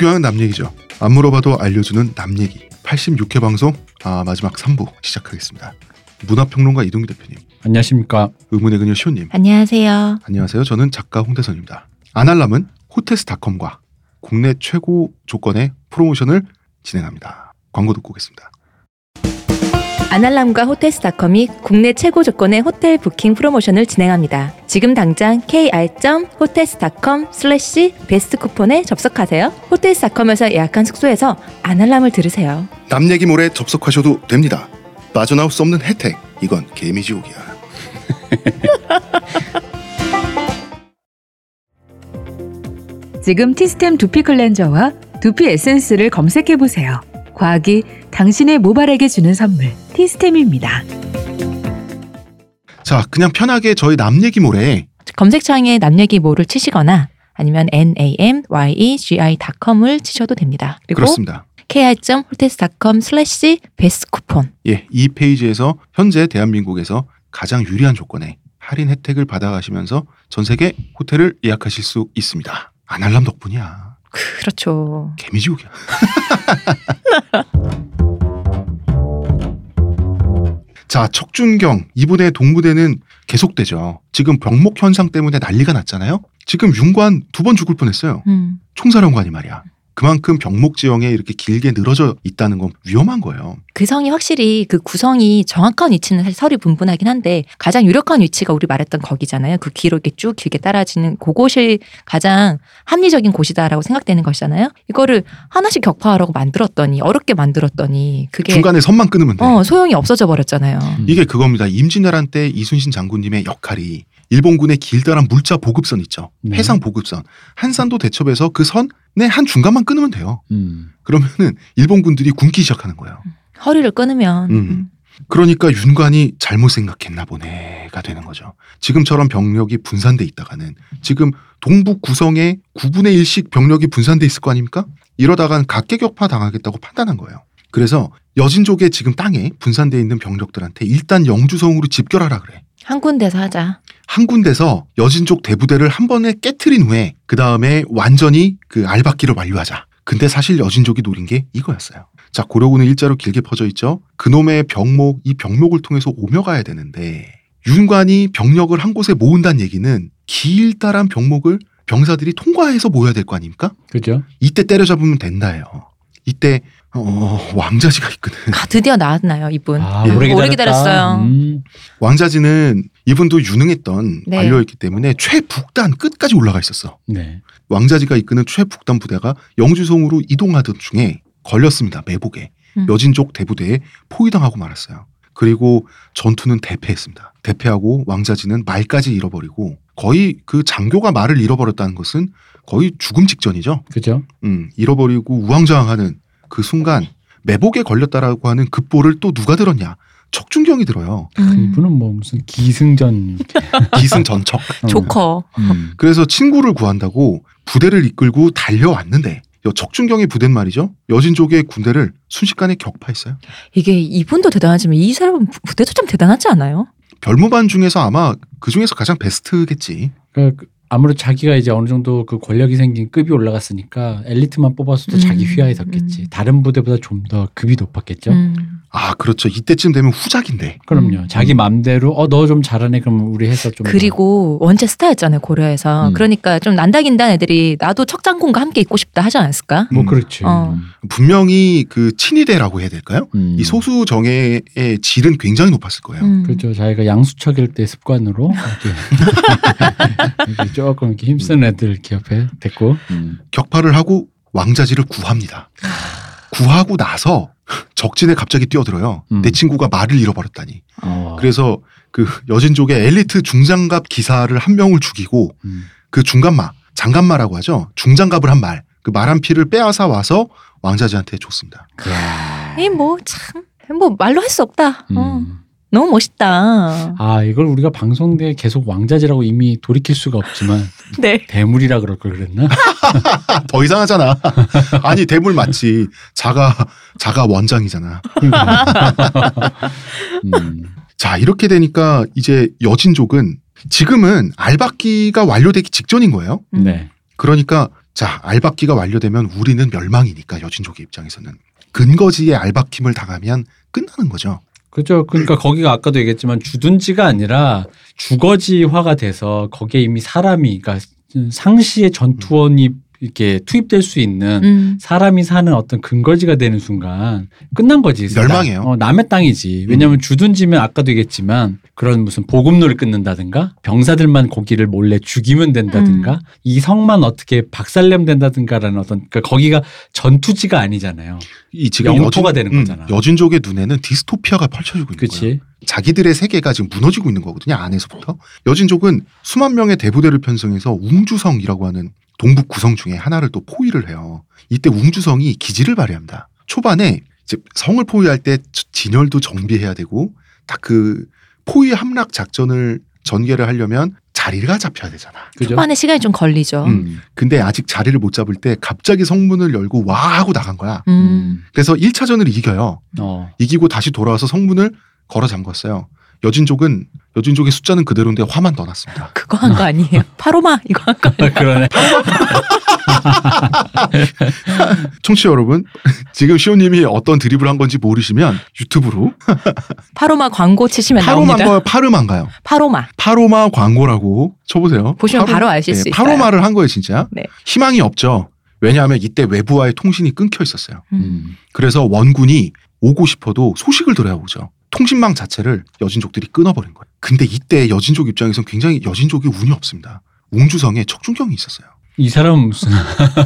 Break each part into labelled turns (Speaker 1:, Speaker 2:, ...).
Speaker 1: 교양은 남 얘기죠. 안 물어봐도 알려주는 남 얘기. 86회 방송 아, 마지막 3부 시작하겠습니다. 문화평론가 이동규 대표님,
Speaker 2: 안녕하십니까.
Speaker 1: 의문의 그녀 시호님.
Speaker 3: 안녕하세요.
Speaker 1: 안녕하세요. 저는 작가 홍대선입니다. 아날람은 호텔스닷컴과 국내 최고 조건의 프로모션을 진행합니다. 광고 듣고 오겠습니다.
Speaker 3: 아날람과 호텔스닷컴이 국내 최고 조건의 호텔 부킹 프로모션을 진행합니다. 지금 당장 kr.hotels.com 슬래시 베스트 쿠폰에 접속하세요. 호텔스닷컴에서 예약한 숙소에서 아날람을 들으세요.
Speaker 1: 남 얘기 모레 접속하셔도 됩니다. 빠져나올 수 없는 혜택. 이건 개미지옥이야.
Speaker 4: 지금 티스템 두피 클렌저와 두피 에센스를 검색해 보세요. 과학이 당신의 모발에게 주는 선물 티스템입니다.
Speaker 1: 자, 그냥 편하게 저희 남 얘기 모레
Speaker 3: 검색창에 남 얘기 모를 치시거나 아니면 namyegi.com을 치셔도 됩니다. 그리고
Speaker 1: 그렇습니다.
Speaker 3: 슬래시 베스트 쿠폰
Speaker 1: 예, 이 페이지에서 현재 대한민국에서 가장 유리한 조건의 할인 혜택을 받아가시면서 전 세계 호텔을 예약하실 수 있습니다. 아날람 덕분이야.
Speaker 3: 그렇죠.
Speaker 1: 개미지옥이야. 자, 척준경 이분의 동무대는 계속되죠. 지금 병목 현상 때문에 난리가 났잖아요. 지금 윤관 두 번 죽을 뻔했어요.
Speaker 3: 음.
Speaker 1: 총사령관이 말이야. 그만큼 병목 지형에 이렇게 길게 늘어져 있다는 건 위험한 거예요.
Speaker 3: 그 성이 확실히 그 구성이 정확한 위치는 사실 설이 분분하긴 한데 가장 유력한 위치가 우리 말했던 거기잖아요. 그 길로 이렇게 쭉 길게 따라지는 그곳이 가장 합리적인 곳이다라고 생각되는 것이잖아요. 이거를 하나씩 격파하라고 만들었더니 어렵게 만들었더니 그게
Speaker 1: 중간에 선만 끊으면 돼.
Speaker 3: 어, 소용이 없어져 버렸잖아요.
Speaker 1: 이게 그겁니다. 임진왜란 때 이순신 장군님의 역할이 일본군의 길다란 물자 보급선 있죠.
Speaker 2: 네.
Speaker 1: 해상 보급선. 한산도 대첩에서 그 선의 한 중간만 끊으면 돼요.
Speaker 2: 음.
Speaker 1: 그러면은 일본군들이 굶기 시작하는 거예요.
Speaker 3: 허리를 끊으면
Speaker 1: 음.
Speaker 3: 음.
Speaker 1: 그러니까 윤관이 잘못 생각했나 보네가 되는 거죠. 지금처럼 병력이 분산돼 있다가는 지금 동북 구성에 9분의 1씩 병력이 분산돼 있을 거 아닙니까? 이러다간 각계격파 당하겠다고 판단한 거예요. 그래서 여진족의 지금 땅에 분산돼 있는 병력들한테 일단 영주성으로 집결하라 그래.
Speaker 3: 한 군데서 하자.
Speaker 1: 한 군데서 여진족 대부대를 한 번에 깨트린 후에 그 다음에 완전히 그 알박기를 완료하자. 근데 사실 여진족이 노린 게 이거였어요. 자 고려군은 일자로 길게 퍼져 있죠. 그놈의 병목 이 병목을 통해서 오며 가야 되는데 윤관이 병력을 한 곳에 모은다는 얘기는 길다란 병목을 병사들이 통과해서 모여야 될 거 아닙니까?
Speaker 2: 그죠?
Speaker 1: 이때 때려잡으면 된다예요. 이때 어, 왕자지가 있거든.
Speaker 3: 아, 드디어 나왔나요, 이분?
Speaker 2: 아,
Speaker 1: 예.
Speaker 2: 오래.
Speaker 3: 오래 기다렸어요.
Speaker 2: 음.
Speaker 1: 왕자지는 이분도 유능했던
Speaker 3: 네.
Speaker 1: 관료였기 때문에 최북단 끝까지 올라가 있었어.
Speaker 2: 네.
Speaker 1: 왕자지가 이끄는 최북단 부대가 영주성으로 이동하던 중에 걸렸습니다. 매복에
Speaker 3: 음.
Speaker 1: 여진족 대부대에 포위당하고 말았어요. 그리고 전투는 대패했습니다. 대패하고 왕자지는 말까지 잃어버리고 거의 그 장교가 말을 잃어버렸다는 것은 거의 죽음 직전이죠.
Speaker 2: 그죠?
Speaker 1: 음, 잃어버리고 우왕좌왕하는 그 순간 매복에 걸렸다라고 하는 급보를 또 누가 들었냐? 척준경이 들어요.
Speaker 3: 음.
Speaker 2: 이분은 뭐 무슨 기승전
Speaker 1: 기승전척.
Speaker 2: 어.
Speaker 3: 조커.
Speaker 2: 음.
Speaker 1: 그래서 친구를 구한다고 부대를 이끌고 달려왔는데 여 척준경의 부대는 말이죠. 여진족의 군대를 순식간에 격파했어요.
Speaker 3: 이게 이분도 대단하지만 이 사람 부대도 좀 대단하지 않아요?
Speaker 1: 별무반 중에서 아마 그 중에서 가장 베스트겠지.
Speaker 2: 그러니까 아무래도 자기가 이제 어느 정도 그 권력이 생긴 급이 올라갔으니까 엘리트만 뽑았어도
Speaker 3: 음.
Speaker 2: 자기 휘하에 섰겠지.
Speaker 3: 음.
Speaker 2: 다른 부대보다 좀 더 급이 높았겠죠.
Speaker 3: 음.
Speaker 1: 아 그렇죠. 이때쯤 되면 후작인데.
Speaker 2: 그럼요.
Speaker 3: 음.
Speaker 2: 자기 맘대로 어 너 좀 잘하네 그럼 우리 해서 좀
Speaker 3: 그리고 원체 스타였잖아요 고려에서
Speaker 2: 음.
Speaker 3: 그러니까 좀 난다긴다는 애들이 나도 척장군과 함께 있고 싶다 하지 않았을까?
Speaker 2: 뭐
Speaker 1: 음.
Speaker 2: 그렇지.
Speaker 3: 어.
Speaker 1: 분명히 그 친위대라고 해야 될까요?
Speaker 2: 음.
Speaker 1: 이 소수 정예의 질은 굉장히 높았을 거예요.
Speaker 3: 음.
Speaker 2: 그렇죠. 자기가 양수척일 때 습관으로 이렇게, 이렇게 조금 이렇게 힘쓰는 애들 기업에 됐고. 음.
Speaker 1: 격파를 하고 왕자지를 구합니다. 구하고 나서 적진에 갑자기 뛰어들어요.
Speaker 2: 음.
Speaker 1: 내 친구가 말을 잃어버렸다니.
Speaker 2: 어.
Speaker 1: 그래서 그 여진족의 엘리트 중장갑 기사를 한 명을 죽이고
Speaker 2: 음.
Speaker 1: 그 중간마, 장갑마라고 하죠. 중장갑을 한 말, 그 말 한 피를 빼앗아 와서 왕자지한테 줬습니다.
Speaker 2: 이야.
Speaker 3: 이뭐참 뭐 말로 할 수 없다. 어.
Speaker 2: 음.
Speaker 3: 너무 멋있다.
Speaker 2: 아 이걸 우리가 방송대에 계속 왕자지라고 이미 돌이킬 수가 없지만
Speaker 3: 네.
Speaker 2: 대물이라 그럴 걸 그랬나?
Speaker 1: 더 이상하잖아. 아니 대물 맞지. 자가 자가 원장이잖아.
Speaker 2: 음.
Speaker 1: 자 이렇게 되니까 이제 여진족은 지금은 알박기가 완료되기 직전인 거예요.
Speaker 3: 음.
Speaker 2: 네.
Speaker 1: 그러니까 자, 알박기가 완료되면 우리는 멸망이니까 여진족의 입장에서는 근거지에 알박힘을 당하면 끝나는 거죠.
Speaker 2: 그죠. 그러니까 거기가 아까도 얘기했지만 주둔지가 아니라 주거지화가 돼서 거기에 이미 사람이 그러니까 상시의 전투원이 이렇게 투입될 수 있는
Speaker 3: 음.
Speaker 2: 사람이 사는 어떤 근거지가 되는 순간 끝난 거지.
Speaker 1: 멸망이에요.
Speaker 2: 어, 남의 땅이지. 왜냐하면 주둔지면 아까도 얘기했지만 그런 무슨 보급로를 끊는다든가 병사들만 거기를 몰래 죽이면 된다든가
Speaker 3: 음.
Speaker 2: 이 성만 어떻게 박살내면 된다든가라는 어떤 그러니까 거기가 전투지가 아니잖아요.
Speaker 1: 이 지금
Speaker 2: 영토가 되는
Speaker 1: 음,
Speaker 2: 거잖아.
Speaker 1: 여진족의 눈에는 디스토피아가 펼쳐지고 있는 거예요.
Speaker 2: 그렇지.
Speaker 1: 자기들의 세계가 지금 무너지고 있는 거거든요. 안에서부터. 여진족은 수만 명의 대부대를 편성해서 웅주성이라고 하는 동북 구성 중에 하나를 또 포위를 해요. 이때 웅주성이 기지를 발휘합니다. 초반에 이제 성을 포위할 때 진열도 정비해야 되고 딱 그 포위 함락 작전을 전개를 하려면 자리가 잡혀야 되잖아.
Speaker 2: 그죠.
Speaker 3: 초반에 시간이 좀 걸리죠.
Speaker 1: 음. 근데 아직 자리를 못 잡을 때 갑자기 성문을 열고 와 하고 나간 거야.
Speaker 3: 음.
Speaker 1: 그래서 1차전을 이겨요.
Speaker 2: 어.
Speaker 1: 이기고 다시 돌아와서 성문을 걸어 잠궜어요. 여진족은 여진족의 숫자는 그대로인데 화만 더 났습니다.
Speaker 3: 그거 한 거 아니에요. 파로마 이거 한 거 아니에요.
Speaker 2: 그러네.
Speaker 1: 청취 자 여러분, 지금 시호님이 어떤 드립을 한 건지 모르시면 유튜브로
Speaker 3: 파로마 광고 치시면 나옵니다.
Speaker 1: 파로마인가요? 파르마인가요?
Speaker 3: 파로마
Speaker 1: 파로마 광고라고 쳐보세요.
Speaker 3: 보시면 바로 아실 수 있어요.
Speaker 1: 파로마를 한 거예요, 진짜.
Speaker 3: 네.
Speaker 1: 희망이 없죠. 왜냐하면 이때 외부와의 통신이 끊겨 있었어요.
Speaker 3: 음.
Speaker 2: 음.
Speaker 1: 그래서 원군이 오고 싶어도 소식을 들어야 오죠. 통신망 자체를 여진족들이 끊어버린 거예요. 근데 이때 여진족 입장에선 굉장히 여진족이 운이 없습니다. 웅주성에 척준경이 있었어요.
Speaker 2: 이 사람은 무슨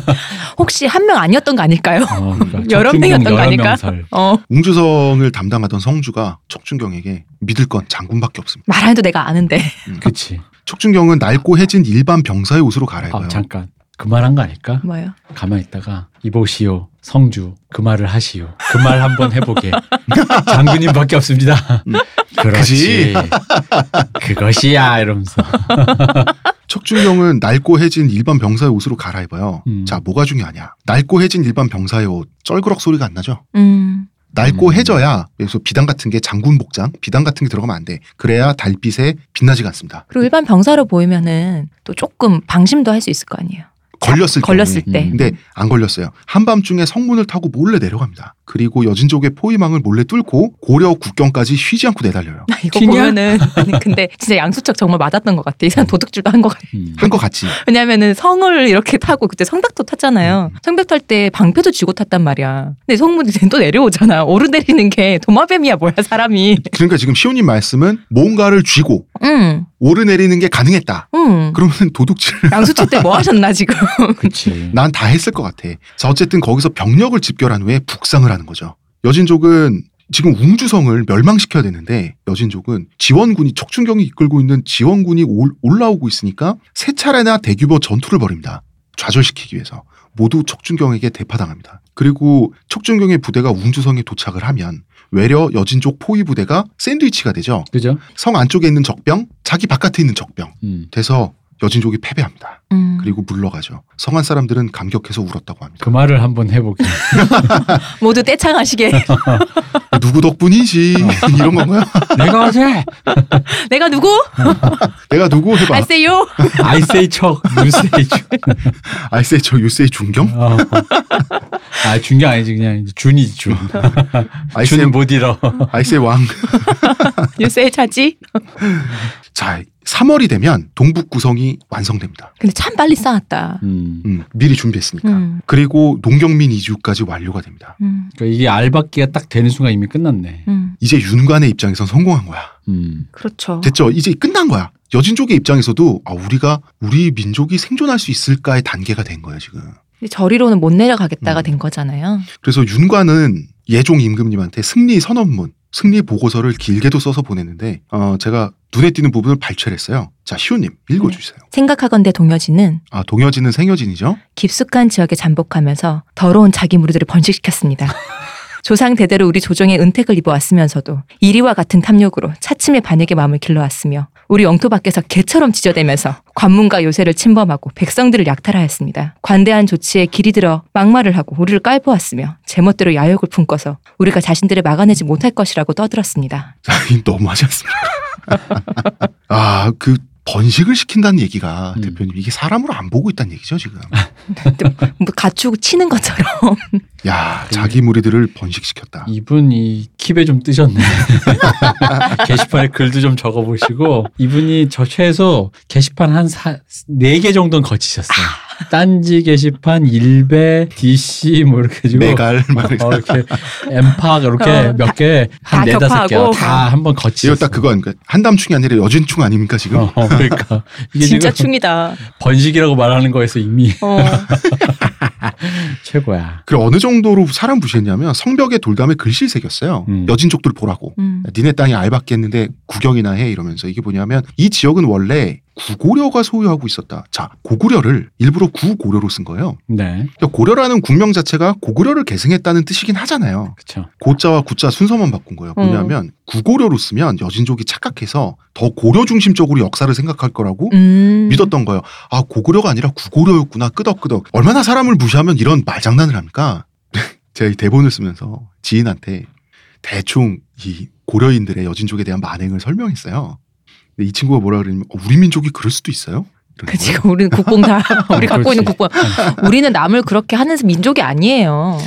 Speaker 3: 혹시 한 명 아니었던 거 아닐까요?
Speaker 2: 어, 그러니까
Speaker 3: 여러 명이었던 거 아닐까? 어
Speaker 1: 웅주성을 담당하던 성주가 척준경에게 믿을 건 장군밖에 없습니다.
Speaker 3: 말안 해도 내가 아는데
Speaker 2: 그치.
Speaker 1: 척준경은 낡고 해진 일반 병사의 옷으로 갈아입어요.
Speaker 2: 아, 잠깐. 그 말한 거 아닐까?
Speaker 3: 뭐요?
Speaker 2: 가만히 있다가 이보시오 성주 그 말을 하시오 그 말 한번 해보게 장군님밖에 없습니다
Speaker 1: 음.
Speaker 2: 그렇지 그것이야 이러면서
Speaker 1: 척준경은 낡고 해진 일반 병사의 옷으로 갈아입어요.
Speaker 2: 음.
Speaker 1: 자, 뭐가 중요하냐? 낡고 해진 일반 병사의 옷, 쩔그럭 소리가 안 나죠?
Speaker 3: 음
Speaker 1: 낡고
Speaker 2: 음.
Speaker 1: 해져야 그래서 비단 같은 게 장군 복장, 비단 같은 게 들어가면 안 돼. 그래야 달빛에 빛나지가 않습니다.
Speaker 3: 그리고 일반 병사로 보이면은 또 조금 방심도 할 수 있을 거 아니에요.
Speaker 1: 걸렸을
Speaker 3: 걸렸을. 때.
Speaker 2: 음.
Speaker 1: 근데 안 걸렸어요. 한밤중에 성문을 타고 몰래 내려갑니다. 그리고 여진족의 포위망을 몰래 뚫고 고려 국경까지 쉬지 않고 내달려요.
Speaker 3: 이거
Speaker 2: 튀냐?
Speaker 3: 보면은 아니 근데 진짜 양수척 정말 맞았던 것 같아. 이 사람 도둑질도 한 것 같아.
Speaker 2: 음.
Speaker 1: 한거 같지.
Speaker 3: 왜냐면은 성을 이렇게 타고 그때 성벽도 탔잖아요.
Speaker 1: 음.
Speaker 3: 성벽 탈 때 방패도 쥐고 탔단 말이야. 근데 성문이 또 내려오잖아. 오르내리는 게 도마뱀이야 뭐야 사람이.
Speaker 1: 그러니까 지금 시호님 말씀은 뭔가를 쥐고
Speaker 3: 응,
Speaker 1: 오르내리는 게 가능했다.
Speaker 3: 응.
Speaker 1: 그러면 도둑질
Speaker 3: 양수치 때 뭐 하셨나 지금?
Speaker 1: 난 다 했을 것 같아. 자, 어쨌든 거기서 병력을 집결한 후에 북상을 하는 거죠. 여진족은 지금 웅주성을 멸망시켜야 되는데 여진족은 지원군이 척준경이 이끌고 있는 지원군이 올, 올라오고 있으니까 세 차례나 대규모 전투를 벌입니다. 좌절시키기 위해서 모두 척준경에게 대파당합니다. 그리고 척준경의 부대가 웅주성에 도착을 하면 외려 여진족 포위 부대가 샌드위치가 되죠.
Speaker 2: 그죠
Speaker 1: 성 안쪽에 있는 적병, 자기 바깥에 있는 적병
Speaker 2: 음.
Speaker 1: 돼서 여진족이 패배합니다.
Speaker 3: 음.
Speaker 1: 그리고 물러가죠. 성한 사람들은 감격해서 울었다고 합니다.
Speaker 2: 그 말을 한번 해보게
Speaker 3: 모두 떼창하시게.
Speaker 1: 누구 덕분이지 이런 건가요?
Speaker 2: 내가 어제
Speaker 3: 내가 누구?
Speaker 1: 내가 누구 해봐.
Speaker 3: 알세요?
Speaker 2: 아이세이 척 유세이 척
Speaker 1: 아이세이 저 유세이 중경?
Speaker 2: 어. 아 중경 아니지 그냥 준이지 준 준은 못 잃어
Speaker 1: 아이세이 왕.
Speaker 3: 유세의 차지?
Speaker 1: 자, 3월이 되면 동북 구성이 완성됩니다.
Speaker 3: 근데 참 빨리 쌓았다.
Speaker 2: 음.
Speaker 1: 음, 미리 준비했으니까.
Speaker 3: 음.
Speaker 1: 그리고 농경민 이주까지 완료가 됩니다.
Speaker 3: 음.
Speaker 2: 그러니까 이게 알박기가 딱 되는 순간 이미 끝났네
Speaker 3: 음.
Speaker 1: 이제 윤관의 입장에선 성공한 거야.
Speaker 2: 음.
Speaker 3: 그렇죠.
Speaker 1: 됐죠? 이제 끝난 거야. 여진족의 입장에서도 아, 우리가 우리 민족이 생존할 수 있을까의 단계가 된 거예요 지금.
Speaker 3: 저리로는 못 내려가겠다가
Speaker 1: 음.
Speaker 3: 된 거잖아요.
Speaker 1: 그래서 윤관은 예종 임금님한테 승리 선언문, 승리 보고서를 길게도 써서 보냈는데 어, 제가 눈에 띄는 부분을 발췌를 했어요. 자, 시호님 읽어주세요.
Speaker 3: 생각하건대 동여진은
Speaker 1: 아, 동여진은 생여진이죠?
Speaker 3: 깊숙한 지역에 잠복하면서 더러운 자기 무리들을 번식시켰습니다. 조상 대대로 우리 조정의 은택을 입어왔으면서도 이리와 같은 탐욕으로 차츰의 반역의 마음을 길러왔으며 우리 영토 밖에서 개처럼 찢어대면서 관문과 요새를 침범하고 백성들을 약탈하였습니다. 관대한 조치에 길이 들어 막말을 하고 우리를 깔보았으며 제멋대로 야욕을 품고서 우리가 자신들을 막아내지 못할 것이라고 떠들었습니다.
Speaker 1: 너무하지 않습니까? 아, 그 번식을 시킨다는 얘기가
Speaker 2: 음.
Speaker 1: 대표님 이게 사람으로 안 보고 있다는 얘기죠 지금.
Speaker 3: 뭐 가축 치는 것처럼.
Speaker 1: 야 자기 무리들을 번식시켰다.
Speaker 2: 이분이 킵에 좀 뜨셨네. 게시판에 글도 좀 적어보시고 이분이 저 최소 게시판 한네개 정도는 거치셨어요. 딴지 게시판, 일베, DC 뭐 이렇게 해가지고
Speaker 1: 메갈 막 이렇게.
Speaker 2: 어, 이렇게 엠팍 이렇게
Speaker 3: 어,
Speaker 2: 몇개다한 네다섯
Speaker 3: 격파하고.
Speaker 2: 개다 한번 거치셨어요.
Speaker 1: 이거 딱 그거 아닙니까? 한담충이 아니라 여진충 아닙니까 지금?
Speaker 2: 어, 어, 그러니까 이게
Speaker 3: 진짜 충이다.
Speaker 2: 번식이라고 말하는 거에서 이미
Speaker 3: 어.
Speaker 2: 최고야.
Speaker 1: 그리고 어느 정도로 사람 무시했냐면 성벽에 돌담에 글씨 새겼어요.
Speaker 2: 음.
Speaker 1: 여진족들 보라고.
Speaker 3: 음.
Speaker 1: 니네 땅에 알받게 했는데 구경이나 해 이러면서 이게 뭐냐면 이 지역은 원래 구고려가 소유하고 있었다. 자, 고구려를 일부러 구고려로 쓴 거예요.
Speaker 2: 네,
Speaker 1: 그러니까 고려라는 국명 자체가 고구려를 계승했다는 뜻이긴 하잖아요.
Speaker 2: 그렇죠.
Speaker 1: 고자와 구자 순서만 바꾼 거예요.
Speaker 3: 음.
Speaker 1: 뭐냐면 구고려로 쓰면 여진족이 착각해서 더 고려 중심적으로 역사를 생각할 거라고
Speaker 3: 음.
Speaker 1: 믿었던 거예요. 아 고구려가 아니라 구고려였구나 끄덕끄덕. 얼마나 사람을 무시하면 이런 말장난을 합니까? 제가 이 대본을 쓰면서 지인한테 대충 이 고려인들의 여진족에 대한 만행을 설명했어요. 근데 이 친구가 뭐라 그러냐면 어, 우리 민족이 그럴 수도 있어요?
Speaker 3: 그치,
Speaker 1: 거예요.
Speaker 3: 우리는 국뽕 다. 우리 갖고 있는. 국뽕. 우리는 남을 그렇게 하는 민족이 아니에요.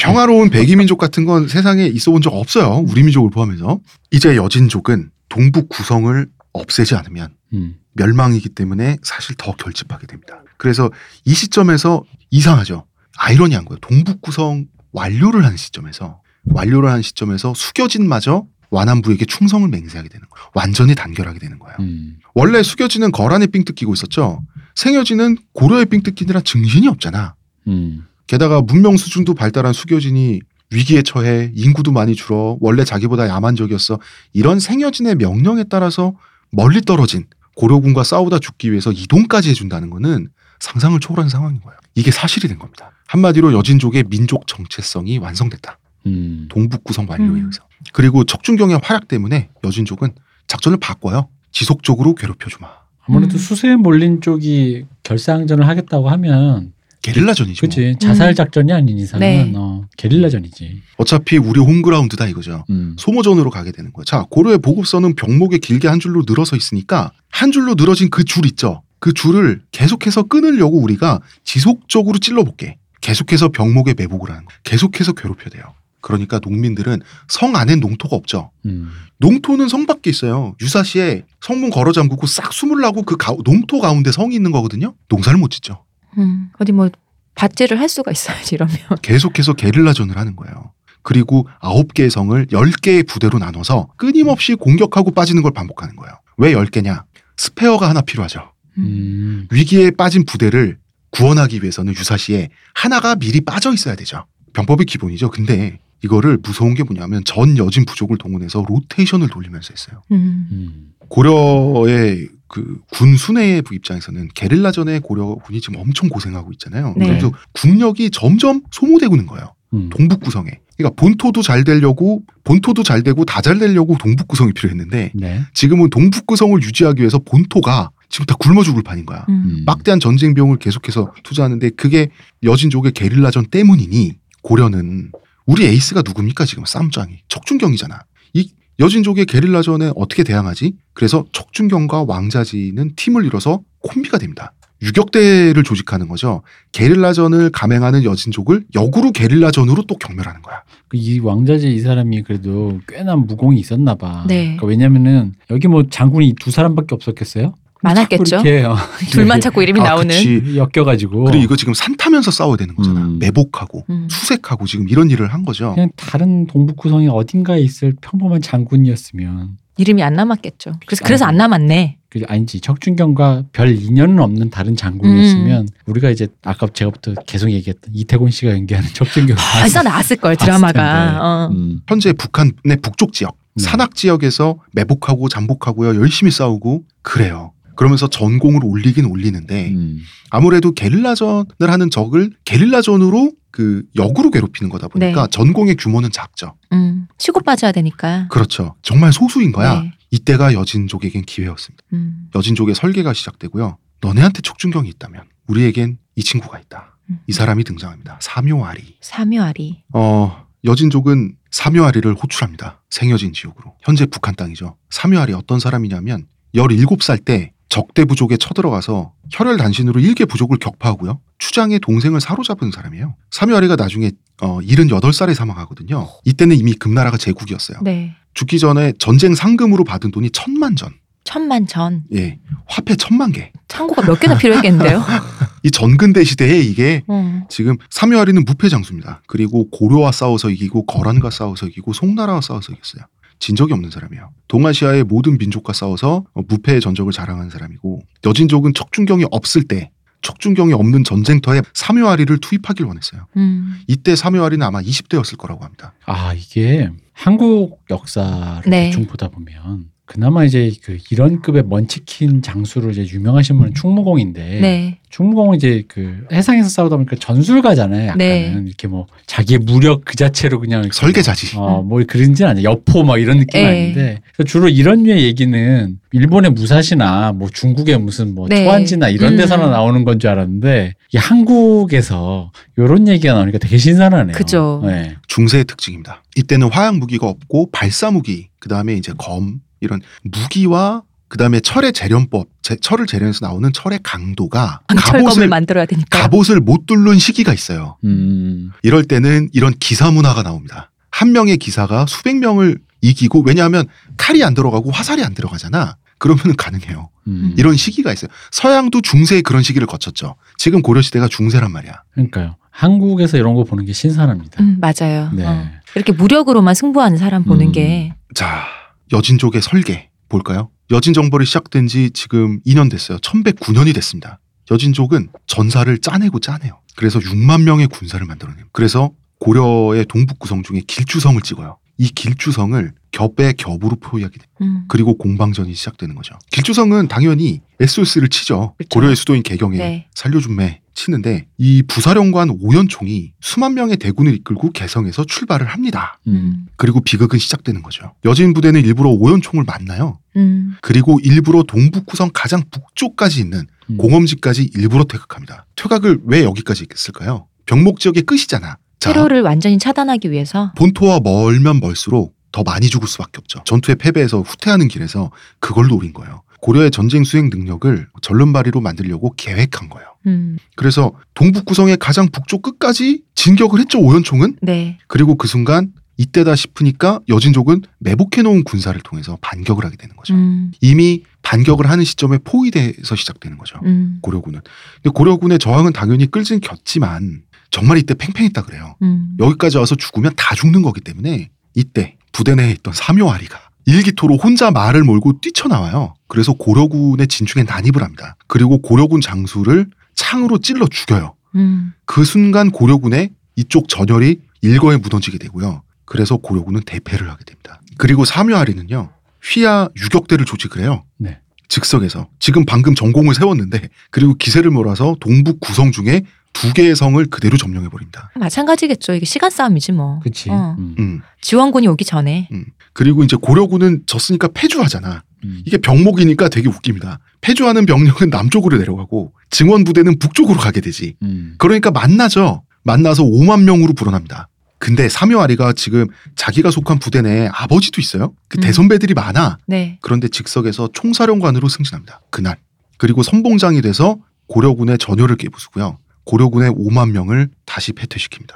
Speaker 1: 평화로운 백이 민족 같은 건 세상에 있어 본 적 없어요. 우리 민족을 포함해서. 이제 여진족은 동북 구성을 없애지 않으면
Speaker 2: 음.
Speaker 1: 멸망이기 때문에 사실 더 결집하게 됩니다. 그래서 이 시점에서 이상하죠. 아이러니한 거예요. 동북 구성 완료를 하는 시점에서 완료를 하는 시점에서 수겨진마저 완안부에게 충성을 맹세하게 되는 거예요. 완전히 단결하게 되는 거예요.
Speaker 2: 음.
Speaker 1: 원래 수겨진은 거란에 삥 뜯기고 있었죠. 생여진은 고려에 삥 뜯기느라 증신이 없잖아.
Speaker 2: 음.
Speaker 1: 게다가 문명 수준도 발달한 수교진이 위기에 처해 인구도 많이 줄어 원래 자기보다 야만적이었어 이런 생여진의 명령에 따라서 멀리 떨어진 고려군과 싸우다 죽기 위해서 이동까지 해준다는 거는 상상을 초월한 상황인 거예요. 이게 사실이 된 겁니다. 한마디로 여진족의 민족 정체성이 완성됐다.
Speaker 2: 음.
Speaker 1: 동북 구성 완료에
Speaker 3: 음.
Speaker 1: 의해서. 그리고 척준경의 활약 때문에 여진족은 작전을 바꿔요. 지속적으로 괴롭혀주마.
Speaker 2: 아무래도
Speaker 3: 음.
Speaker 2: 수세에 몰린 쪽이 결사항전을 하겠다고 하면
Speaker 1: 게릴라전이죠. 뭐.
Speaker 2: 그치 자살 작전이 아닌 이상은
Speaker 3: 네.
Speaker 2: 어, 게릴라전이지.
Speaker 1: 어차피 우리 홈그라운드다 이거죠.
Speaker 2: 음.
Speaker 1: 소모전으로 가게 되는 거예요. 자, 고려의 보급선은 병목에 길게 한 줄로 늘어서 있으니까 한 줄로 늘어진 그 줄 있죠. 그 줄을 계속해서 끊으려고 우리가 지속적으로 찔러볼게. 계속해서 병목에 매복을 하는 거예요. 계속해서 괴롭혀야 돼요. 그러니까 농민들은 성 안엔 농토가 없죠.
Speaker 2: 음.
Speaker 1: 농토는 성 밖에 있어요. 유사시에 성문 걸어 잠그고 싹 숨으려고 그 가- 농토 가운데 성이 있는 거거든요. 농사를 못 짓죠.
Speaker 3: 음. 어디 뭐 밭질을 할 수가 있어야지 이러면.
Speaker 1: 계속해서 게릴라전을 하는 거예요. 그리고 아홉 개의 성을 열 개의 부대로 나눠서 끊임없이 공격하고 빠지는 걸 반복하는 거예요. 왜 열 개냐? 스페어가 하나 필요하죠.
Speaker 2: 음.
Speaker 1: 위기에 빠진 부대를 구원하기 위해서는 유사시에 하나가 미리 빠져 있어야 되죠. 병법의 기본이죠. 근데 이거를 무서운 게 뭐냐면 전 여진 부족을 동원해서 로테이션을 돌리면서 했어요.
Speaker 3: 음.
Speaker 2: 음.
Speaker 1: 고려의 그 군 순회의 입장에서는 게릴라전에 고려군이 지금 엄청 고생하고 있잖아요.
Speaker 3: 네.
Speaker 1: 그래서 국력이 점점 소모되고 있는 거예요.
Speaker 2: 음.
Speaker 1: 동북 구성에. 그러니까 본토도 잘 되려고 본토도 잘 되고 다 잘 되려고 동북 구성이 필요했는데
Speaker 2: 네.
Speaker 1: 지금은 동북 구성을 유지하기 위해서 본토가 지금 다 굶어 죽을 판인 거야.
Speaker 3: 음.
Speaker 2: 음.
Speaker 1: 막대한 전쟁 비용을 계속해서 투자하는데 그게 여진족의 게릴라전 때문이니 고려는 우리 에이스가 누굽니까 지금 쌈짱이 척준경이잖아. 이 여진족의 게릴라전에 어떻게 대항하지? 그래서 척준경과 왕자지는 팀을 이뤄서 콤비가 됩니다. 유격대를 조직하는 거죠. 게릴라전을 감행하는 여진족을 역으로 게릴라전으로 또 경멸하는 거야.
Speaker 2: 그이 왕자제 이 사람이 그래도 꽤나 무공이 있었나 봐.
Speaker 3: 네.
Speaker 2: 그러니까 왜냐면은 여기 뭐 장군이 두 사람밖에 없었겠어요?
Speaker 3: 많았겠죠. 둘만 찾고 이름이
Speaker 1: 아,
Speaker 3: 나오는.
Speaker 1: 그치.
Speaker 2: 엮여가지고
Speaker 1: 그리고 이거 지금 산 타면서 싸워야 되는 거잖아.
Speaker 2: 음.
Speaker 1: 매복하고
Speaker 3: 음.
Speaker 1: 수색하고 지금 이런 일을 한 거죠.
Speaker 2: 그냥 다른 동북구성에 어딘가에 있을 평범한 장군이었으면
Speaker 3: 이름이 안 남았겠죠. 그래서
Speaker 2: 아.
Speaker 3: 그래서 안 남았네.
Speaker 2: 그 아니지 척준경과 별 인연은 없는 다른 장군이었으면 우리가 이제 아까 제가부터 계속 얘기했던 이태곤 씨가 연기하는 척준경
Speaker 3: 벌써 나왔을 걸 드라마가. 어.
Speaker 2: 음.
Speaker 1: 현재 북한의 북쪽 지역
Speaker 2: 네.
Speaker 1: 산악 지역에서 매복하고 잠복하고요 열심히 싸우고 그래요. 그러면서 전공을 올리긴 올리는데
Speaker 2: 음.
Speaker 1: 아무래도 게릴라전을 하는 적을 게릴라전으로 그 역으로 괴롭히는 거다 보니까
Speaker 3: 네.
Speaker 1: 전공의 규모는 작죠.
Speaker 3: 음. 치고 빠져야 되니까.
Speaker 1: 그렇죠. 정말 소수인 거야.
Speaker 3: 네.
Speaker 1: 이때가 여진족에겐 기회였습니다.
Speaker 3: 음.
Speaker 1: 여진족의 설계가 시작되고요. 너네한테 촉준경이 있다면 우리에겐 이 친구가 있다.
Speaker 3: 음.
Speaker 1: 이 사람이 등장합니다. 사묘아리.
Speaker 3: 사묘아리.
Speaker 1: 어, 여진족은 사묘아리를 호출합니다. 생여진 지역으로. 현재 북한 땅이죠. 사묘아리 어떤 사람이냐면 17살 때 적대 부족에 쳐들어가서 혈혈 단신으로 일개 부족을 격파하고요. 추장의 동생을 사로잡은 사람이에요. 사묘아리가 나중에 어 78살에 사망하거든요. 이때는 이미 금나라가 제국이었어요.
Speaker 3: 네.
Speaker 1: 죽기 전에 전쟁 상금으로 받은 돈이 천만 전.
Speaker 3: 천만 전.
Speaker 1: 예. 화폐 천만 개.
Speaker 3: 창고가 몇 개나 필요했겠는데요?
Speaker 1: 이 전근대 시대에 이게
Speaker 3: 어.
Speaker 1: 지금 삼요아리는 무패 장수입니다. 그리고 고려와 싸워서 이기고 거란과 싸워서 이기고 송나라와 싸워서 이겼어요. 진 적이 없는 사람이에요. 동아시아의 모든 민족과 싸워서 어, 무패의 전적을 자랑한 사람이고 여진족은 척준경이 없을 때 척준경이 없는 전쟁터에 삼요아리를 투입하길 원했어요.
Speaker 3: 음.
Speaker 1: 이때 삼요아리는 아마 20대였을 거라고 합니다.
Speaker 2: 아 이게 한국 역사를
Speaker 3: 네.
Speaker 2: 대충 보다 보면 그나마 이제 그 이런 급의 먼치킨 장수로 이제 유명하신 분은 충무공인데
Speaker 3: 네.
Speaker 2: 충무공은 이제 그 해상에서 싸우다 보니까 전술가잖아요. 약간은
Speaker 3: 네.
Speaker 2: 이렇게 뭐 자기의 무력 그 자체로 그냥
Speaker 1: 설계자지.
Speaker 2: 어, 뭐 그런지는 아니야. 여포 막 이런 느낌 은
Speaker 3: 네.
Speaker 2: 아닌데 그래서 주로 이런 류의 얘기는 일본의 무사시나 뭐 중국의 무슨 뭐
Speaker 3: 네.
Speaker 2: 초안지나 이런
Speaker 3: 음.
Speaker 2: 데서나 나오는 건 줄 알았는데 이 한국에서 이런 얘기가 나오니까 되게 신선하네요.
Speaker 3: 그죠.
Speaker 2: 네.
Speaker 1: 중세의 특징입니다. 이때는 화약 무기가 없고 발사 무기, 그 다음에 이제 검 이런 무기와 그 다음에 철의 재련법, 제- 철을 재련해서 나오는 철의 강도가
Speaker 3: 철검을
Speaker 1: 갑옷을
Speaker 3: 만들어야 되니까.
Speaker 1: 갑옷을 못 뚫는 시기가 있어요.
Speaker 2: 음.
Speaker 1: 이럴 때는 이런 기사 문화가 나옵니다. 한 명의 기사가 수백 명을 이기고 왜냐하면 칼이 안 들어가고 화살이 안 들어가잖아. 그러면 가능해요.
Speaker 2: 음.
Speaker 1: 이런 시기가 있어요. 서양도 중세에 그런 시기를 거쳤죠. 지금 고려 시대가 중세란 말이야.
Speaker 2: 그러니까요. 한국에서 이런 거 보는 게 신선합니다.
Speaker 3: 음, 맞아요.
Speaker 2: 네.
Speaker 3: 어. 이렇게 무력으로만 승부하는 사람 보는
Speaker 2: 음.
Speaker 3: 게
Speaker 1: 자, 여진족의 설계 볼까요? 여진 정벌이 시작된 지 지금 2년 됐어요. 1109년이 됐습니다. 여진족은 전사를 짜내고 짜내요. 그래서 6만 명의 군사를 만들어내요. 그래서 고려의 동북 구성 중에 길주성을 찍어요. 이 길주성을 겹의 겹으로 포위하게 돼요.
Speaker 3: 음.
Speaker 1: 그리고 공방전이 시작되는 거죠. 길주성은 당연히 SOS를 치죠.
Speaker 3: 그렇죠.
Speaker 1: 고려의 수도인 개경에
Speaker 3: 네.
Speaker 1: 살려준매 치는데 이 부사령관 오연총이 수만 명의 대군을 이끌고 개성에서 출발을 합니다.
Speaker 3: 음.
Speaker 1: 그리고 비극은 시작되는 거죠. 여진 부대는 일부러 오연총을 만나요.
Speaker 3: 음.
Speaker 1: 그리고 일부러 동북구성 가장 북쪽까지 있는
Speaker 2: 음.
Speaker 1: 공엄지까지 일부러 퇴각합니다. 퇴각을 왜 여기까지 했을까요? 병목 지역의 끝이잖아. 자,
Speaker 3: 테러를 완전히 차단하기 위해서
Speaker 1: 본토와 멀면 멀수록 더 많이 죽을 수밖에 없죠. 전투의 패배에서 후퇴하는 길에서 그걸 노린 거예요. 고려의 전쟁 수행 능력을 전륜발이로 만들려고 계획한 거예요.
Speaker 3: 음.
Speaker 1: 그래서 동북 구성의 가장 북쪽 끝까지 진격을 했죠 오연총은.
Speaker 3: 네.
Speaker 1: 그리고 그 순간 이때다 싶으니까 여진족은 매복해 놓은 군사를 통해서 반격을 하게 되는 거죠.
Speaker 3: 음.
Speaker 1: 이미 반격을 하는 시점에 포위돼서 시작되는 거죠.
Speaker 3: 음.
Speaker 1: 고려군은. 근데 고려군의 저항은 당연히 끌진 겼지만 정말 이때 팽팽했다 그래요.
Speaker 3: 음.
Speaker 1: 여기까지 와서 죽으면 다 죽는 거기 때문에 이때 부대 내에 있던 사묘아리가 일기토로 혼자 말을 몰고 뛰쳐나와요. 그래서 고려군의 진중에 난입을 합니다. 그리고 고려군 장수를 창으로 찔러 죽여요.
Speaker 3: 음.
Speaker 1: 그 순간 고려군의 이쪽 전열이 일거에 무너지게 되고요. 그래서 고려군은 대패를 하게 됩니다. 그리고 사묘아리는요. 휘하 유격대를 조직을 해요.
Speaker 2: 네.
Speaker 1: 즉석에서 지금 방금 전공을 세웠는데 그리고 기세를 몰아서 동북 구성 중에 두 개의 성을 그대로 점령해 버립니다.
Speaker 3: 마찬가지겠죠. 이게 시간 싸움이지 뭐.
Speaker 2: 그치.
Speaker 3: 어.
Speaker 2: 음.
Speaker 1: 음.
Speaker 3: 지원군이 오기 전에.
Speaker 1: 그리고 이제 고려군은 졌으니까 패주하잖아.
Speaker 2: 음.
Speaker 1: 이게 병목이니까 되게 웃깁니다. 패주하는 병력은 남쪽으로 내려가고 증원 부대는 북쪽으로 가게 되지.
Speaker 2: 음.
Speaker 1: 그러니까 만나죠. 만나서 5만 명으로 불어납니다. 근데 사묘아리가 지금 자기가 속한 부대 내에 아버지도 있어요. 그
Speaker 3: 음.
Speaker 1: 대선배들이 많아.
Speaker 3: 네.
Speaker 1: 그런데 즉석에서 총사령관으로 승진합니다. 그날. 그리고 선봉장이 돼서 고려군의 전열을 깨부수고요. 고려군의 5만 명을 다시 패퇴시킵니다.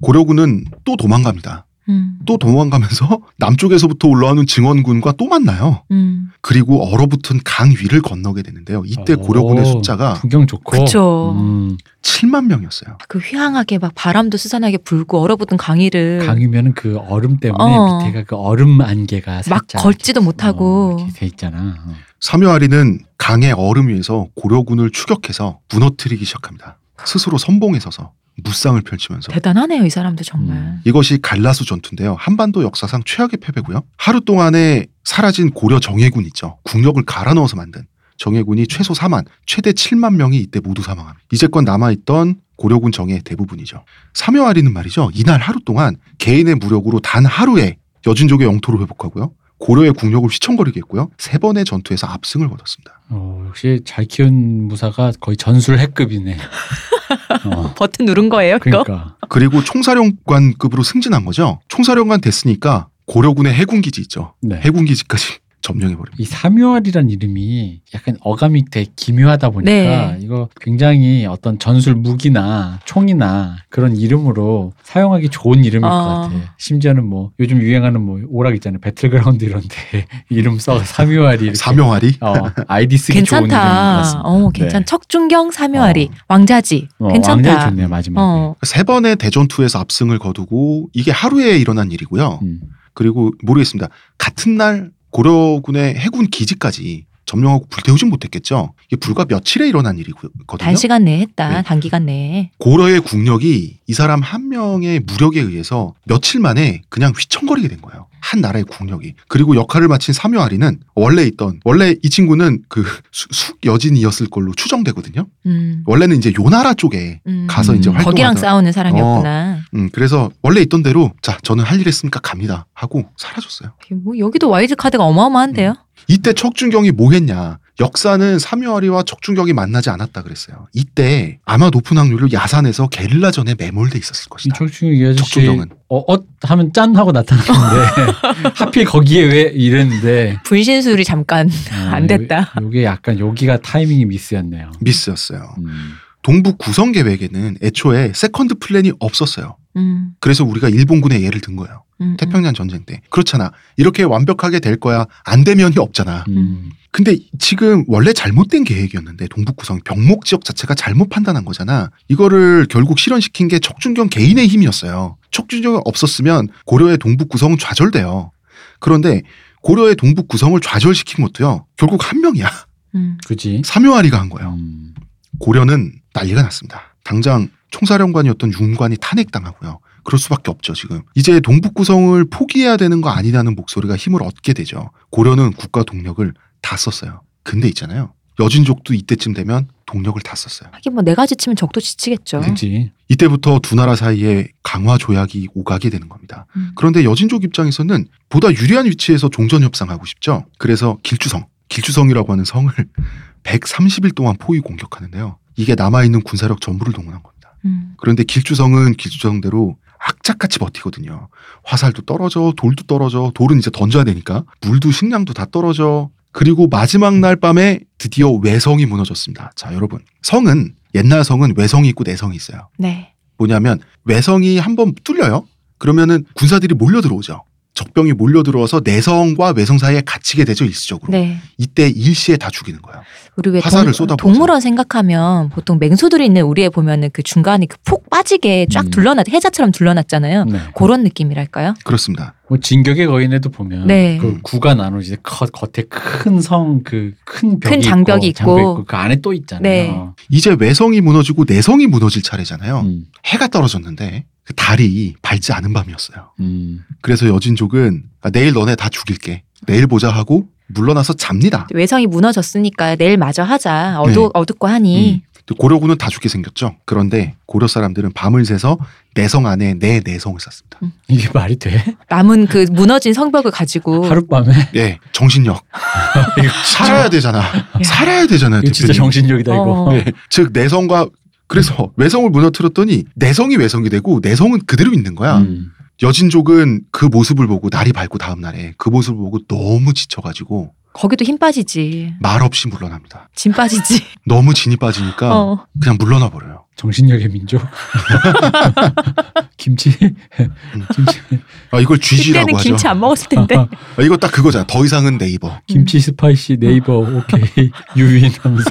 Speaker 1: 고려군은 또 도망갑니다.
Speaker 3: 음.
Speaker 1: 또 도망가면서 남쪽에서부터 올라오는 증원군과 또 만나요.
Speaker 3: 음.
Speaker 1: 그리고 얼어붙은 강 위를 건너게 되는데요. 이때 고려군의
Speaker 2: 오,
Speaker 1: 숫자가
Speaker 2: 풍경 좋고.
Speaker 3: 그쵸.
Speaker 2: 음.
Speaker 1: 7만 명이었어요.
Speaker 3: 그 휘황하게 막 바람도 스산하게 불고 얼어붙은 강의를
Speaker 2: 강이면은 그 얼음 때문에
Speaker 3: 어.
Speaker 2: 밑에가 그 얼음 안개가
Speaker 3: 막
Speaker 2: 이렇게,
Speaker 3: 못하고.
Speaker 2: 어, 돼 있잖아. 어.
Speaker 1: 사묘아리는 강의 얼음 위에서 고려군을 추격해서 무너뜨리기 시작합니다. 스스로 선봉에 서서 무쌍을 펼치면서
Speaker 3: 대단하네요, 이 사람도 정말.
Speaker 2: 음.
Speaker 1: 이것이 갈라수 전투인데요. 한반도 역사상 최악의 패배고요. 하루 동안에 사라진 고려 정예군 있죠. 국력을 갈아 넣어서 만든 정예군이 최소 4만, 최대 7만 명이 이때 모두 사망합니다. 이제껏 남아있던 고려군 정예 대부분이죠. 사묘아리는 말이죠. 이날 하루 동안 개인의 무력으로 단 하루에 여진족의 영토를 회복하고요. 고려의 국력을 휘청거리게 했고요. 세 번의 전투에서 압승을 거뒀습니다.
Speaker 2: 어, 역시 잘 키운 무사가 거의 전술 핵급이네. 어,
Speaker 3: 버튼 누른 거예요, 그거?
Speaker 2: 그러니까.
Speaker 1: 그리고 총사령관급으로 승진한 거죠. 총사령관 됐으니까 고려군의 해군기지 있죠.
Speaker 2: 네.
Speaker 1: 해군기지까지 점령해버립니다.
Speaker 2: 이 사묘알이란 이름이 약간 어감이 되게 기묘하다 보니까
Speaker 3: 네.
Speaker 2: 이거 굉장히 어떤 전술 무기나 총이나 그런 이름으로 사용하기 좋은 이름일
Speaker 3: 어.
Speaker 2: 것 같아요. 심지어는 뭐 요즘 유행하는 뭐 오락 있잖아요. 배틀그라운드 이런데 이름 써 사묘아리
Speaker 1: 사명아리
Speaker 2: 어, 아이디 쓰기 좋은 이름인 것
Speaker 3: 괜찮다.
Speaker 2: 같습니다.
Speaker 3: 어, 괜찮.
Speaker 2: 네.
Speaker 3: 척준경 사묘아리
Speaker 2: 어.
Speaker 3: 왕자지.
Speaker 2: 어,
Speaker 3: 괜찮다.
Speaker 2: 왕자이 좋네요 마지막에.
Speaker 3: 어.
Speaker 1: 세 번의 대전투에서 압승을 거두고 이게 하루에 일어난 일이고요.
Speaker 2: 음.
Speaker 1: 그리고 모르겠습니다. 같은 날 고려군의 해군 기지까지 점령하고 불태우진 못했겠죠. 이게 불과 며칠에 일어난 일이거든요.
Speaker 3: 단시간 내에 했다.
Speaker 1: 네.
Speaker 3: 단기간 내에.
Speaker 1: 고려의 국력이 이 사람 한 명의 무력에 의해서 며칠 만에 그냥 휘청거리게 된 거예요. 한 나라의 국력이. 그리고 역할을 마친 사묘아리는 원래 있던 원래 이 친구는 그 수- 숙여진이었을 걸로 추정되거든요.
Speaker 3: 음.
Speaker 1: 원래는 이제 요 나라 쪽에
Speaker 3: 음.
Speaker 1: 가서 이제
Speaker 2: 음.
Speaker 1: 활동하던
Speaker 3: 거기랑 싸우는 사람이었구나.
Speaker 1: 음, 그래서 원래 있던 대로 자 저는 할 일 했으니까 갑니다 하고 사라졌어요.
Speaker 3: 뭐 여기도 wild card가 어마어마한데요.
Speaker 1: 이때 척준경이 뭐 했냐? 역사는 사묘아리와 척준경이 만나지 않았다 그랬어요. 이때 아마 높은 확률로 야산에서 게릴라전에 매몰돼 있었을 것이다.
Speaker 2: 척준경 이 아저씨
Speaker 1: 척준경은.
Speaker 2: 어, 어 하면 짠 하고 나타나는데 하필 거기에 왜 이랬는데
Speaker 3: 분신술이 잠깐
Speaker 2: 어,
Speaker 3: 안 됐다.
Speaker 2: 요, 게 약간 여기가 타이밍이 미스였네요.
Speaker 1: 미스였어요.
Speaker 2: 음.
Speaker 1: 동북 구성 계획에는 애초에 세컨드 플랜이 없었어요.
Speaker 3: 음,
Speaker 1: 그래서 우리가 일본군의 예를 든 거예요.
Speaker 3: 음,
Speaker 1: 태평양 전쟁 때. 그렇잖아. 이렇게 완벽하게 될 거야. 안 되면이 없잖아.
Speaker 2: 음.
Speaker 1: 근데 지금 원래 잘못된 계획이었는데 동북 구성 병목 지역 자체가 잘못 판단한 거잖아. 이거를 결국 실현시킨 게 척준경 개인의 힘이었어요. 척준경이 없었으면 고려의 동북 구성은 좌절돼요. 그런데 고려의 동북 구성을 좌절시킨 것도요. 결국 한 명이야.
Speaker 3: 음.
Speaker 2: 그지.
Speaker 1: 사묘아리가 한 거예요.
Speaker 2: 음.
Speaker 1: 고려는 난리가 났습니다. 당장 총사령관이었던 윤관이 탄핵당하고요. 그럴 수밖에 없죠, 지금. 이제 동북 구성을 포기해야 되는 거 아니냐는 목소리가 힘을 얻게 되죠. 고려는 국가 동력을 다 썼어요. 근데 있잖아요. 여진족도 이때쯤 되면 동력을 다 썼어요.
Speaker 3: 하긴 뭐 내가 지치면 적도 지치겠죠.
Speaker 2: 그지.
Speaker 1: 이때부터 두 나라 사이에 강화 조약이 오가게 되는 겁니다.
Speaker 3: 음.
Speaker 1: 그런데 여진족 입장에서는 보다 유리한 위치에서 종전 협상하고 싶죠. 그래서 길주성, 길주성이라고 하는 성을 130일 동안 포위 공격하는데요. 이게 남아있는 군사력 전부를 동원한 겁니다.
Speaker 3: 음.
Speaker 1: 그런데 길주성은 길주성대로 악착같이 버티거든요. 화살도 떨어져, 돌도 떨어져, 돌은 이제 던져야 되니까 물도 식량도 다 떨어져. 그리고 마지막 날 밤에 드디어 외성이 무너졌습니다. 자, 여러분. 성은 옛날 성은 외성이 있고 내성이 있어요.
Speaker 3: 네.
Speaker 1: 뭐냐면 외성이 한번 뚫려요. 그러면은 군사들이 몰려 들어오죠. 적병이 몰려 들어와서 내성과 외성 사이에 갇히게 되죠 일시적으로.
Speaker 3: 네.
Speaker 1: 이때 일시에 다 죽이는 거예요.
Speaker 3: 우리 왜
Speaker 1: 화살을
Speaker 3: 동,
Speaker 1: 쏟아부어서.
Speaker 3: 동물원 생각하면 보통 맹수들이 있는 우리에 보면은 그 중간에 그 폭 빠지게 쫙
Speaker 2: 음.
Speaker 3: 둘러놨 해자처럼 둘러놨잖아요.
Speaker 2: 네.
Speaker 3: 그런 느낌이랄까요?
Speaker 1: 그렇습니다.
Speaker 2: 뭐 진격의 거인에도 보면
Speaker 3: 네.
Speaker 2: 그 구가 나누지 겉 겉에 큰 성 그 큰 벽이
Speaker 3: 큰 장벽이 있고.
Speaker 2: 장벽 그 안에 또 있잖아요.
Speaker 3: 네.
Speaker 1: 이제 외성이 무너지고 내성이 무너질 차례잖아요.
Speaker 2: 음.
Speaker 1: 해가 떨어졌는데 그 달이 밝지 않은 밤이었어요.
Speaker 2: 음.
Speaker 1: 그래서 여진족은 아, 내일 너네 다 죽일게. 내일 보자 하고 물러나서 잡니다.
Speaker 3: 외성이 무너졌으니까 내일 마저 하자. 어두
Speaker 1: 네.
Speaker 3: 어둡고 하니.
Speaker 1: 음. 또 고려군은 다 죽게 생겼죠. 그런데 고려 사람들은 밤을 새서 내성 안에 내 내성을 쌓습니다.
Speaker 2: 이게 말이 돼?
Speaker 3: 남은 그 무너진 성벽을 가지고
Speaker 2: 하룻밤에
Speaker 1: 예, 정신력. 살아야 되잖아. 살아야 되잖아요.
Speaker 2: 이거 진짜. 정신력이다 이거.
Speaker 3: 어.
Speaker 1: 예, 즉 내성과 그래서 외성을 무너뜨렸더니 내성이 외성이 되고 내성은 그대로 있는 거야.
Speaker 2: 음.
Speaker 1: 여진족은 그 모습을 보고 날이 밝고 다음 날에 그 모습을 보고 너무 지쳐가지고
Speaker 3: 거기도 힘 빠지지.
Speaker 1: 말 없이 물러납니다.
Speaker 3: 진 빠지지.
Speaker 1: 너무 진이 빠지니까
Speaker 3: 어.
Speaker 1: 그냥 물러나 버려요.
Speaker 2: 정신력의 민족. 김치. 김치.
Speaker 1: 아 이걸 GG라고
Speaker 3: 그때는
Speaker 1: 하죠.
Speaker 3: 김치 안 먹었을 텐데.
Speaker 1: 아, 이거 딱 그거잖아. 더 이상은 never.
Speaker 2: 김치 spicy never okay 유인 하면서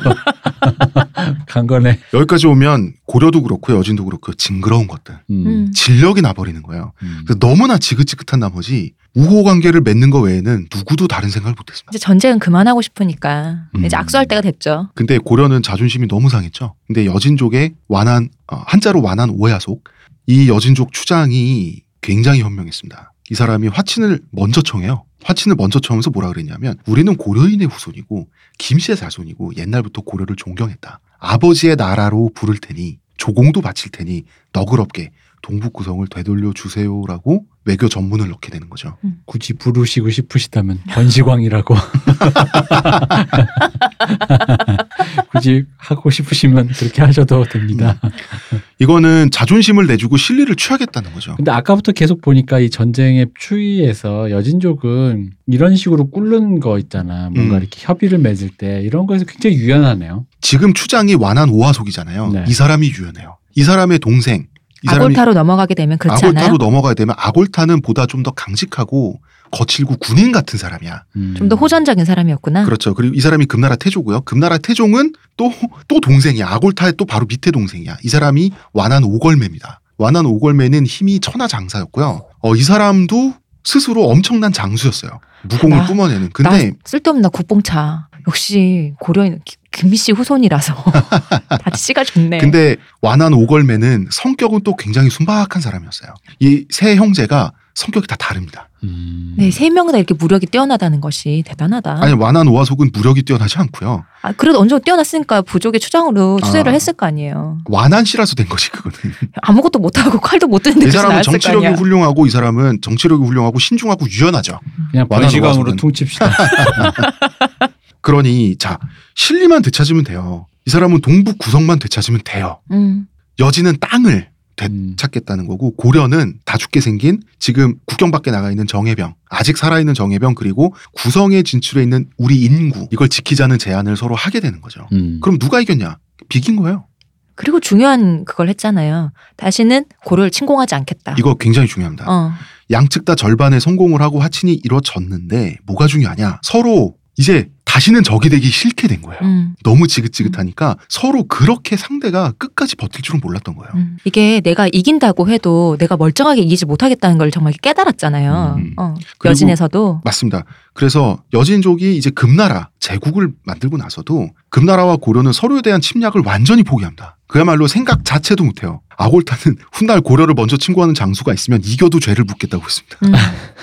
Speaker 2: 간 거네.
Speaker 1: 여기까지 오면 고려도 그렇고 여진도 그렇고 징그러운 것들
Speaker 2: 음.
Speaker 3: 음.
Speaker 1: 진력이 나버리는 거예요.
Speaker 2: 음.
Speaker 1: 그래서 너무나 지긋지긋한 나머지 우호 관계를 맺는 거 외에는 누구도 다른 생각을 못했습니다.
Speaker 3: 이제 전쟁은 그만하고 싶으니까
Speaker 1: 음.
Speaker 3: 이제 악수할 때가 됐죠.
Speaker 1: 근데 고려는 자존심이 너무 상했죠. 근데 여진족의 완한 어, 한자로 완한 오야속 이 여진족 추장이 굉장히 현명했습니다. 이 사람이 화친을 먼저 청해요. 화친을 먼저 청하면서 뭐라 그랬냐면 우리는 고려인의 후손이고 김씨의 자손이고 옛날부터 고려를 존경했다. 아버지의 나라로 부를 테니 조공도 바칠 테니 너그럽게 동북 구성을 되돌려 주세요라고 외교 전문을 넣게 되는 거죠.
Speaker 2: 굳이 부르시고 싶으시다면 권시광이라고 굳이 하고 싶으시면 그렇게 하셔도 됩니다.
Speaker 1: 이거는 자존심을 내주고 실리를 취하겠다는 거죠.
Speaker 2: 근데 아까부터 계속 보니까 이 전쟁의 추이에서 여진족은 이런 식으로 꿇는 거 있잖아. 뭔가
Speaker 1: 음.
Speaker 2: 이렇게 협의를 맺을 때 이런 거에서 굉장히 유연하네요.
Speaker 1: 지금 추장이 완한 오화속이잖아요.
Speaker 2: 네.
Speaker 1: 이 사람이 유연해요. 이 사람의 동생,
Speaker 3: 아골타로 넘어가게 되면 그렇지
Speaker 1: 아골타로
Speaker 3: 않아요?
Speaker 1: 넘어가야 되면 아골타는 보다 좀 더 강직하고 거칠고 군인 같은 사람이야.
Speaker 2: 음.
Speaker 3: 좀더 호전적인 사람이었구나.
Speaker 1: 그렇죠. 그리고 이 사람이 금나라 태조고요. 금나라 태종은 또 또 동생이야. 아골타의 또 바로 밑에 동생이야. 이 사람이 완한 오걸매입니다. 완한 오걸매는 힘이 천하장사였고요. 어, 이 사람도 스스로 엄청난 장수였어요. 무공을
Speaker 3: 나-
Speaker 1: 뿜어내는. 근데
Speaker 3: 나 쓸데없는 나 국뽕차. 역시 고려인 기- 김씨 후손이라서 다 씨가 좋네.
Speaker 1: 근데 완한 오걸매는 성격은 또 굉장히 순박한 사람이었어요. 이 세 형제가 성격이 다 다릅니다.
Speaker 2: 음.
Speaker 3: 네, 세 명은 다 이렇게 무력이 뛰어나다는 것이 대단하다.
Speaker 1: 아니 완한 오화속은 무력이 뛰어나지 않고요.
Speaker 3: 아, 그래도 어느 정도 뛰어났으니까 부족의 추장으로 추세를
Speaker 1: 아.
Speaker 3: 했을 거 아니에요.
Speaker 1: 완한 씨라서 된 거지 그거는.
Speaker 3: 아무것도 못하고 칼도 못 드는데
Speaker 1: 이 사람은 정치력이
Speaker 3: 아니야.
Speaker 1: 훌륭하고 이 사람은 정치력이 훌륭하고 신중하고 유연하죠.
Speaker 2: 그냥
Speaker 1: 오화속은-
Speaker 2: 퉁칩시다.
Speaker 1: 그러니 자 실리만 되찾으면 돼요. 이 사람은 동북 구성만 되찾으면 돼요.
Speaker 3: 음,
Speaker 1: 여지는 땅을
Speaker 2: 음.
Speaker 1: 되찾겠다는 거고 고려는 다 죽게 생긴 지금 국경 밖에 나가 있는 정예병 아직 살아있는 정예병 그리고 구성에 진출해 있는 우리 인구 이걸 지키자는 제안을 서로 하게 되는 거죠.
Speaker 2: 음.
Speaker 1: 그럼 누가 이겼냐? 비긴 거예요.
Speaker 3: 그리고 중요한 그걸 했잖아요. 다시는 고려를 침공하지 않겠다.
Speaker 1: 이거 굉장히 중요합니다.
Speaker 3: 어,
Speaker 1: 양측 다 절반의 성공을 하고 하친이 이루어졌는데 뭐가 중요하냐? 서로 이제 다시는 적이 되기 싫게 된 거예요.
Speaker 3: 음,
Speaker 1: 너무 지긋지긋하니까 서로 그렇게 상대가 끝까지 버틸 줄은 몰랐던 거예요.
Speaker 3: 음. 이게 내가 이긴다고 해도 내가 멀쩡하게 이기지 못하겠다는 걸 정말 깨달았잖아요.
Speaker 1: 음.
Speaker 3: 어, 여진에서도
Speaker 1: 맞습니다. 그래서 여진족이 이제 금나라 제국을 만들고 나서도 금나라와 고려는 서로에 대한 침략을 완전히 포기합니다. 그야말로 생각 자체도 못해요. 아골타는 훗날 고려를 먼저 침공하는 장수가 있으면 이겨도 죄를 묻겠다고 했습니다.
Speaker 3: 음.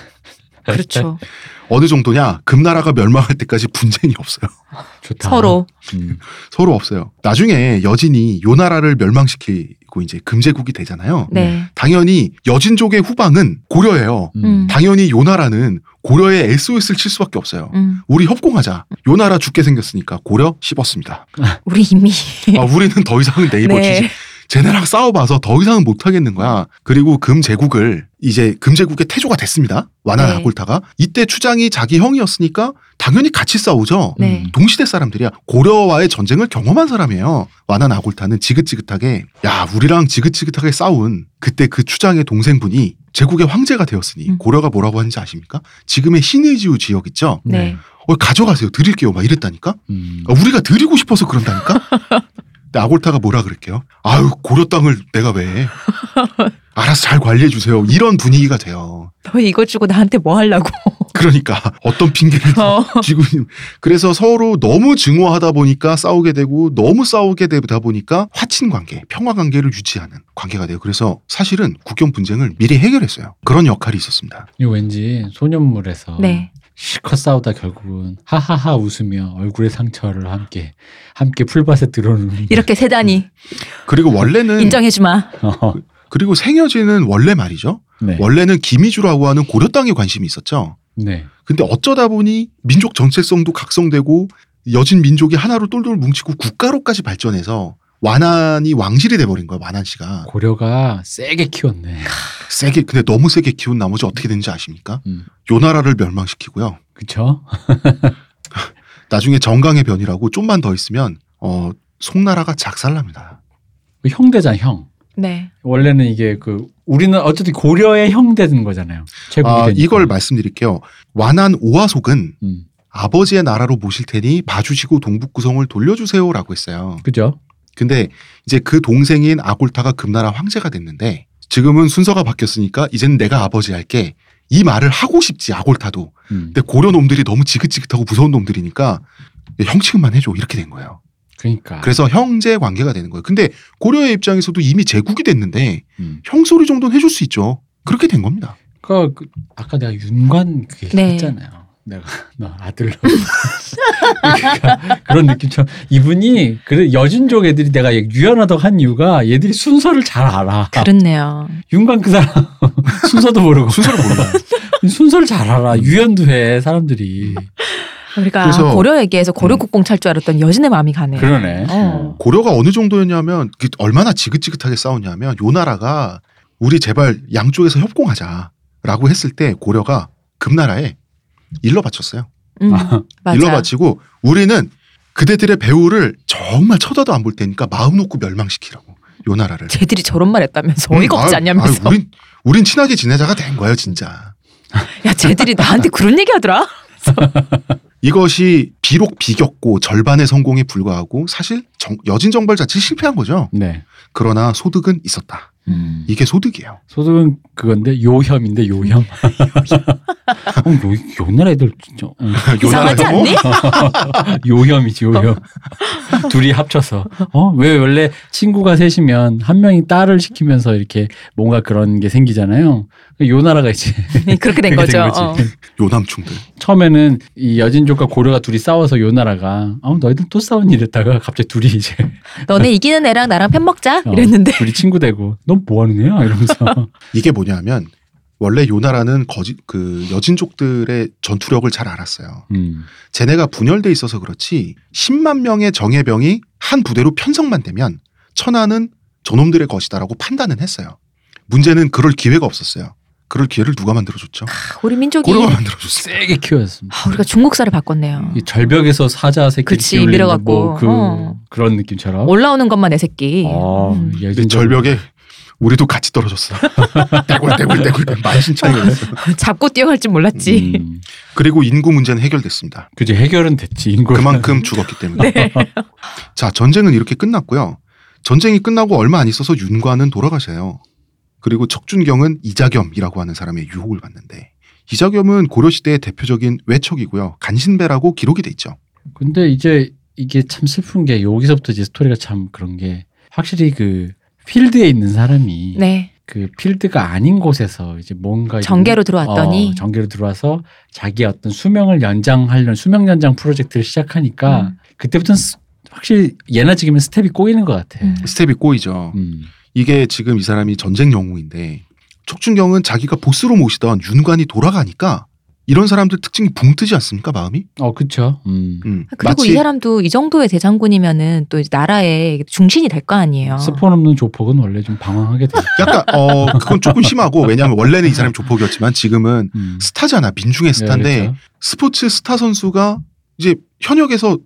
Speaker 3: 그렇죠.
Speaker 1: 어느 정도냐? 금나라가 멸망할 때까지 분쟁이 없어요.
Speaker 2: 좋다.
Speaker 3: 서로
Speaker 2: 음.
Speaker 1: 서로 없어요. 나중에 여진이 요 나라를 멸망시키고 이제 금제국이 되잖아요.
Speaker 3: 네.
Speaker 1: 당연히 여진족의 후방은 고려예요.
Speaker 3: 음.
Speaker 1: 당연히 요 나라는 고려에 SOS를 칠 수밖에 없어요.
Speaker 3: 음,
Speaker 1: 우리 협공하자. 요 나라 죽게 생겼으니까 고려 씹었습니다.
Speaker 3: 우리 이미
Speaker 1: 아, 우리는 더 이상은 네이버 주지.
Speaker 3: 네.
Speaker 1: 쟤네랑 싸워봐서 더 이상은 못하겠는 거야. 그리고 금제국을 이제 금제국의 태조가 됐습니다. 완한
Speaker 3: 네.
Speaker 1: 아골타가 이때 추장이 자기 형이었으니까 당연히 같이 싸우죠.
Speaker 3: 네.
Speaker 1: 동시대 사람들이야. 고려와의 전쟁을 경험한 사람이에요. 완한 아골타는 지긋지긋하게 야 우리랑 지긋지긋하게 싸운 그때 그 추장의 동생분이 제국의 황제가 되었으니
Speaker 3: 음.
Speaker 1: 고려가 뭐라고 하는지 아십니까? 지금의 신의지우 지역 있죠.
Speaker 3: 네.
Speaker 1: 어, 가져가세요. 드릴게요. 막 이랬다니까.
Speaker 2: 음.
Speaker 1: 아, 우리가 드리고 싶어서 그런다니까? 근데 아골타가 뭐라 그럴게요? 아유, 고려 땅을 내가 왜. 알아서 잘 관리해 주세요. 이런 분위기가 돼요.
Speaker 3: 너 이거 주고 나한테 뭐 하려고?
Speaker 1: 그러니까 어떤 핑계를
Speaker 3: 어.
Speaker 1: 있는. 그래서 서로 너무 증오하다 보니까 싸우게 되고 너무 싸우게 되다 보니까 화친 관계, 평화 관계를 유지하는 관계가 돼요. 그래서 사실은 국경 분쟁을 미리 해결했어요. 그런 역할이 있었습니다.
Speaker 2: 이거 왠지 소년물에서
Speaker 3: 네.
Speaker 2: 실컷 싸우다 결국은 하하하 웃으며 얼굴의 상처를 함께 함께 풀밭에 들어놓는
Speaker 3: 이렇게 세다니
Speaker 1: 그리고 원래는
Speaker 3: 인정해주마.
Speaker 2: 어,
Speaker 1: 그리고 생여지는 원래 말이죠.
Speaker 2: 네.
Speaker 1: 원래는 기미주라고 하는 고려 땅에 관심이 있었죠.
Speaker 2: 네.
Speaker 1: 근데 어쩌다 보니 민족 정체성도 각성되고 여진 민족이 하나로 똘똘 뭉치고 국가로까지 발전해서 완한이 왕실이 돼버린 거야 완한 씨가
Speaker 2: 고려가 세게 키웠네.
Speaker 1: 세게 근데 너무 세게 키운 나머지 어떻게 됐는지 아십니까?
Speaker 2: 음.
Speaker 1: 요 나라를 멸망시키고요.
Speaker 2: 그쵸?
Speaker 1: 나중에 정강의 변이라고 좀만 더 있으면 어 송나라가 작살납니다.
Speaker 2: 그 형대잖아 형.
Speaker 3: 네.
Speaker 2: 원래는 이게 그 우리는 어쨌든 고려의 형되는 거잖아요. 제국이
Speaker 1: 아,
Speaker 2: 되니까.
Speaker 1: 이걸 말씀드릴게요. 완한 오화속은
Speaker 2: 음.
Speaker 1: 아버지의 나라로 모실 테니 봐주시고 동북구성을 돌려주세요라고 했어요.
Speaker 2: 그죠?
Speaker 1: 근데 이제 그 동생인 아골타가 금나라 황제가 됐는데 지금은 순서가 바뀌었으니까 이제는 내가 아버지 할게 이 말을 하고 싶지 아골타도
Speaker 2: 음.
Speaker 1: 근데 고려 놈들이 너무 지긋지긋하고 무서운 놈들이니까 형식만 해줘 이렇게 된 거예요.
Speaker 2: 그러니까.
Speaker 1: 그래서 형제 관계가 되는 거예요. 근데 고려의 입장에서도 이미 제국이 됐는데
Speaker 2: 음.
Speaker 1: 형소리 정도는 해줄 수 있죠. 그렇게 된 겁니다.
Speaker 2: 그러니까 그 아까 내가 윤관 그
Speaker 3: 네.
Speaker 2: 얘기했잖아요. 내가 너 아들로 그러니까 그런 느낌처럼 이분이 그래 여진족 애들이 내가 유연하다고 한 이유가 얘들이 순서를 잘 알아.
Speaker 3: 그렇네요.
Speaker 2: 윤관 그 사람 순서도 모르고
Speaker 1: 순서를 몰라.
Speaker 2: 순서를 잘 알아. 유연도 해 사람들이.
Speaker 3: 우리가
Speaker 1: 그래서-
Speaker 3: 고려 얘기해서 고려국뽕 찰줄 알았던 여진의 마음이 가네.
Speaker 2: 그러네.
Speaker 3: 어.
Speaker 1: 고려가 어느 정도였냐면 그 얼마나 지긋지긋하게 싸웠냐면 요 나라가 우리 제발 양쪽에서 협공하자라고 했을 때 고려가 금나라에 일러 바쳤어요.
Speaker 3: 음,
Speaker 2: 아,
Speaker 3: 맞아.
Speaker 1: 일러 바치고 우리는 그대들의 배후를 정말 쳐다도 안 볼 테니까 마음 놓고 멸망시키라고 요 나라를.
Speaker 3: 쟤들이 저런 말 했다면서 어이가
Speaker 1: 음,
Speaker 3: 없지 않냐면서.
Speaker 1: 아유, 우린 우린 친하게 지내자가 된 거예요 진짜.
Speaker 3: 야, 쟤들이 나한테 그런 얘기 하더라?
Speaker 1: 이것이 비록 비겼고 절반의 성공에 불과하고 사실 정- 여진 정벌 자체 실패한 거죠.
Speaker 2: 네.
Speaker 1: 그러나 소득은 있었다.
Speaker 2: 음.
Speaker 1: 이게 소득이에요.
Speaker 2: 소득은 그건데 요혐인데 요혐. 어, 요, 요 나라 애들 진짜 어.
Speaker 3: 이상하지
Speaker 1: 요 나라 혐오?
Speaker 3: 않니?
Speaker 2: 요혐이지 요혐. 둘이 합쳐서 어 왜 원래 친구가 셋이면 한 명이 딸을 시키면서 이렇게 뭔가 그런 게 생기잖아요. 요 나라가 이제
Speaker 3: 그렇게 된
Speaker 2: 그렇게
Speaker 3: 거죠.
Speaker 2: 된 거지.
Speaker 3: 어.
Speaker 1: 요남충들.
Speaker 2: 처음에는 이 여진족과 고려가 둘이 싸워서 요 나라가 어 너희들 또 싸운 이랬다가 갑자기 둘이 이제
Speaker 3: 너네 이기는 애랑 나랑 편 먹자
Speaker 2: 어,
Speaker 3: 이랬는데
Speaker 2: 둘이 친구 되고 넌 뭐 하는 애야 이러면서
Speaker 1: 이게 뭐냐면 원래 요 나라는 거짓 그 여진족들의 전투력을 잘 알았어요.
Speaker 2: 음.
Speaker 1: 쟤네가 분열돼 있어서 그렇지 10만 명의 정예병이 한 부대로 편성만 되면 천하는 저놈들의 것이다라고 판단은 했어요. 문제는 그럴 기회가 없었어요. 그럴 기회를 누가 만들어줬죠?
Speaker 3: 우리 민족이
Speaker 1: 고려가 만들어줬어요.
Speaker 2: 세게 키웠습니다.
Speaker 3: 아, 우리가 중국사를 바꿨네요.
Speaker 2: 이 절벽에서 사자 새끼
Speaker 3: 그치,
Speaker 2: 키우는
Speaker 3: 밀어갖고.
Speaker 2: 뭐 그
Speaker 3: 어.
Speaker 2: 그런 느낌처럼.
Speaker 3: 올라오는 것만 내 새끼.
Speaker 2: 아,
Speaker 3: 음.
Speaker 1: 절벽에 우리도 같이 떨어졌어. 떼굴떼굴떼굴 만신창이가 됐어.
Speaker 3: 잡고 뛰어갈 줄 몰랐지.
Speaker 2: 음.
Speaker 1: 그리고 인구 문제는 해결됐습니다.
Speaker 2: 그지 해결은 됐지 인구.
Speaker 1: 그만큼 죽었기 때문에. 자, 전쟁은 이렇게 끝났고요. 전쟁이 끝나고 얼마 안 있어서 윤관은 돌아가셔요. 그리고 척준경은 이자겸이라고 하는 사람의 유혹을 받는데 이자겸은 고려시대의 대표적인 외척이고요. 간신배라고 기록이 돼 있죠.
Speaker 2: 근데 이제 이게 참 슬픈 게 여기서부터 이제 스토리가 참 그런 게 확실히 그 필드에 있는 사람이
Speaker 3: 네.
Speaker 2: 그 필드가 아닌 곳에서 이제 뭔가
Speaker 3: 전개로 들어왔더니
Speaker 2: 어, 전개로 들어와서 자기의 어떤 수명을 연장하려는 수명 연장 프로젝트를 시작하니까
Speaker 3: 음.
Speaker 2: 그때부터는 스- 확실히 예나 지금은 스텝이 꼬이는 것 같아.
Speaker 3: 음.
Speaker 1: 스텝이 꼬이죠.
Speaker 2: 음.
Speaker 1: 이게 지금 이 사람이 전쟁 영웅인데 척준경은 자기가 보스로 모시던 윤관이 돌아가니까 이런 사람들 특징이 붕 뜨지 않습니까 마음이?
Speaker 2: 어, 그쵸. 음.
Speaker 1: 음.
Speaker 3: 그리고 이 사람도 이 정도의 대장군이면은 또 이제 나라의 중심이 될 거 아니에요.
Speaker 2: 스폰 없는 조폭은 원래 좀 방황하게 돼.
Speaker 1: 약간 어 그건 조금 심하고 왜냐하면 원래는 이 사람이 조폭이었지만 지금은
Speaker 2: 음.
Speaker 1: 스타잖아 민중의 스타인데
Speaker 2: 네, 그렇죠.
Speaker 1: 스포츠 스타 선수가 이제 현역에서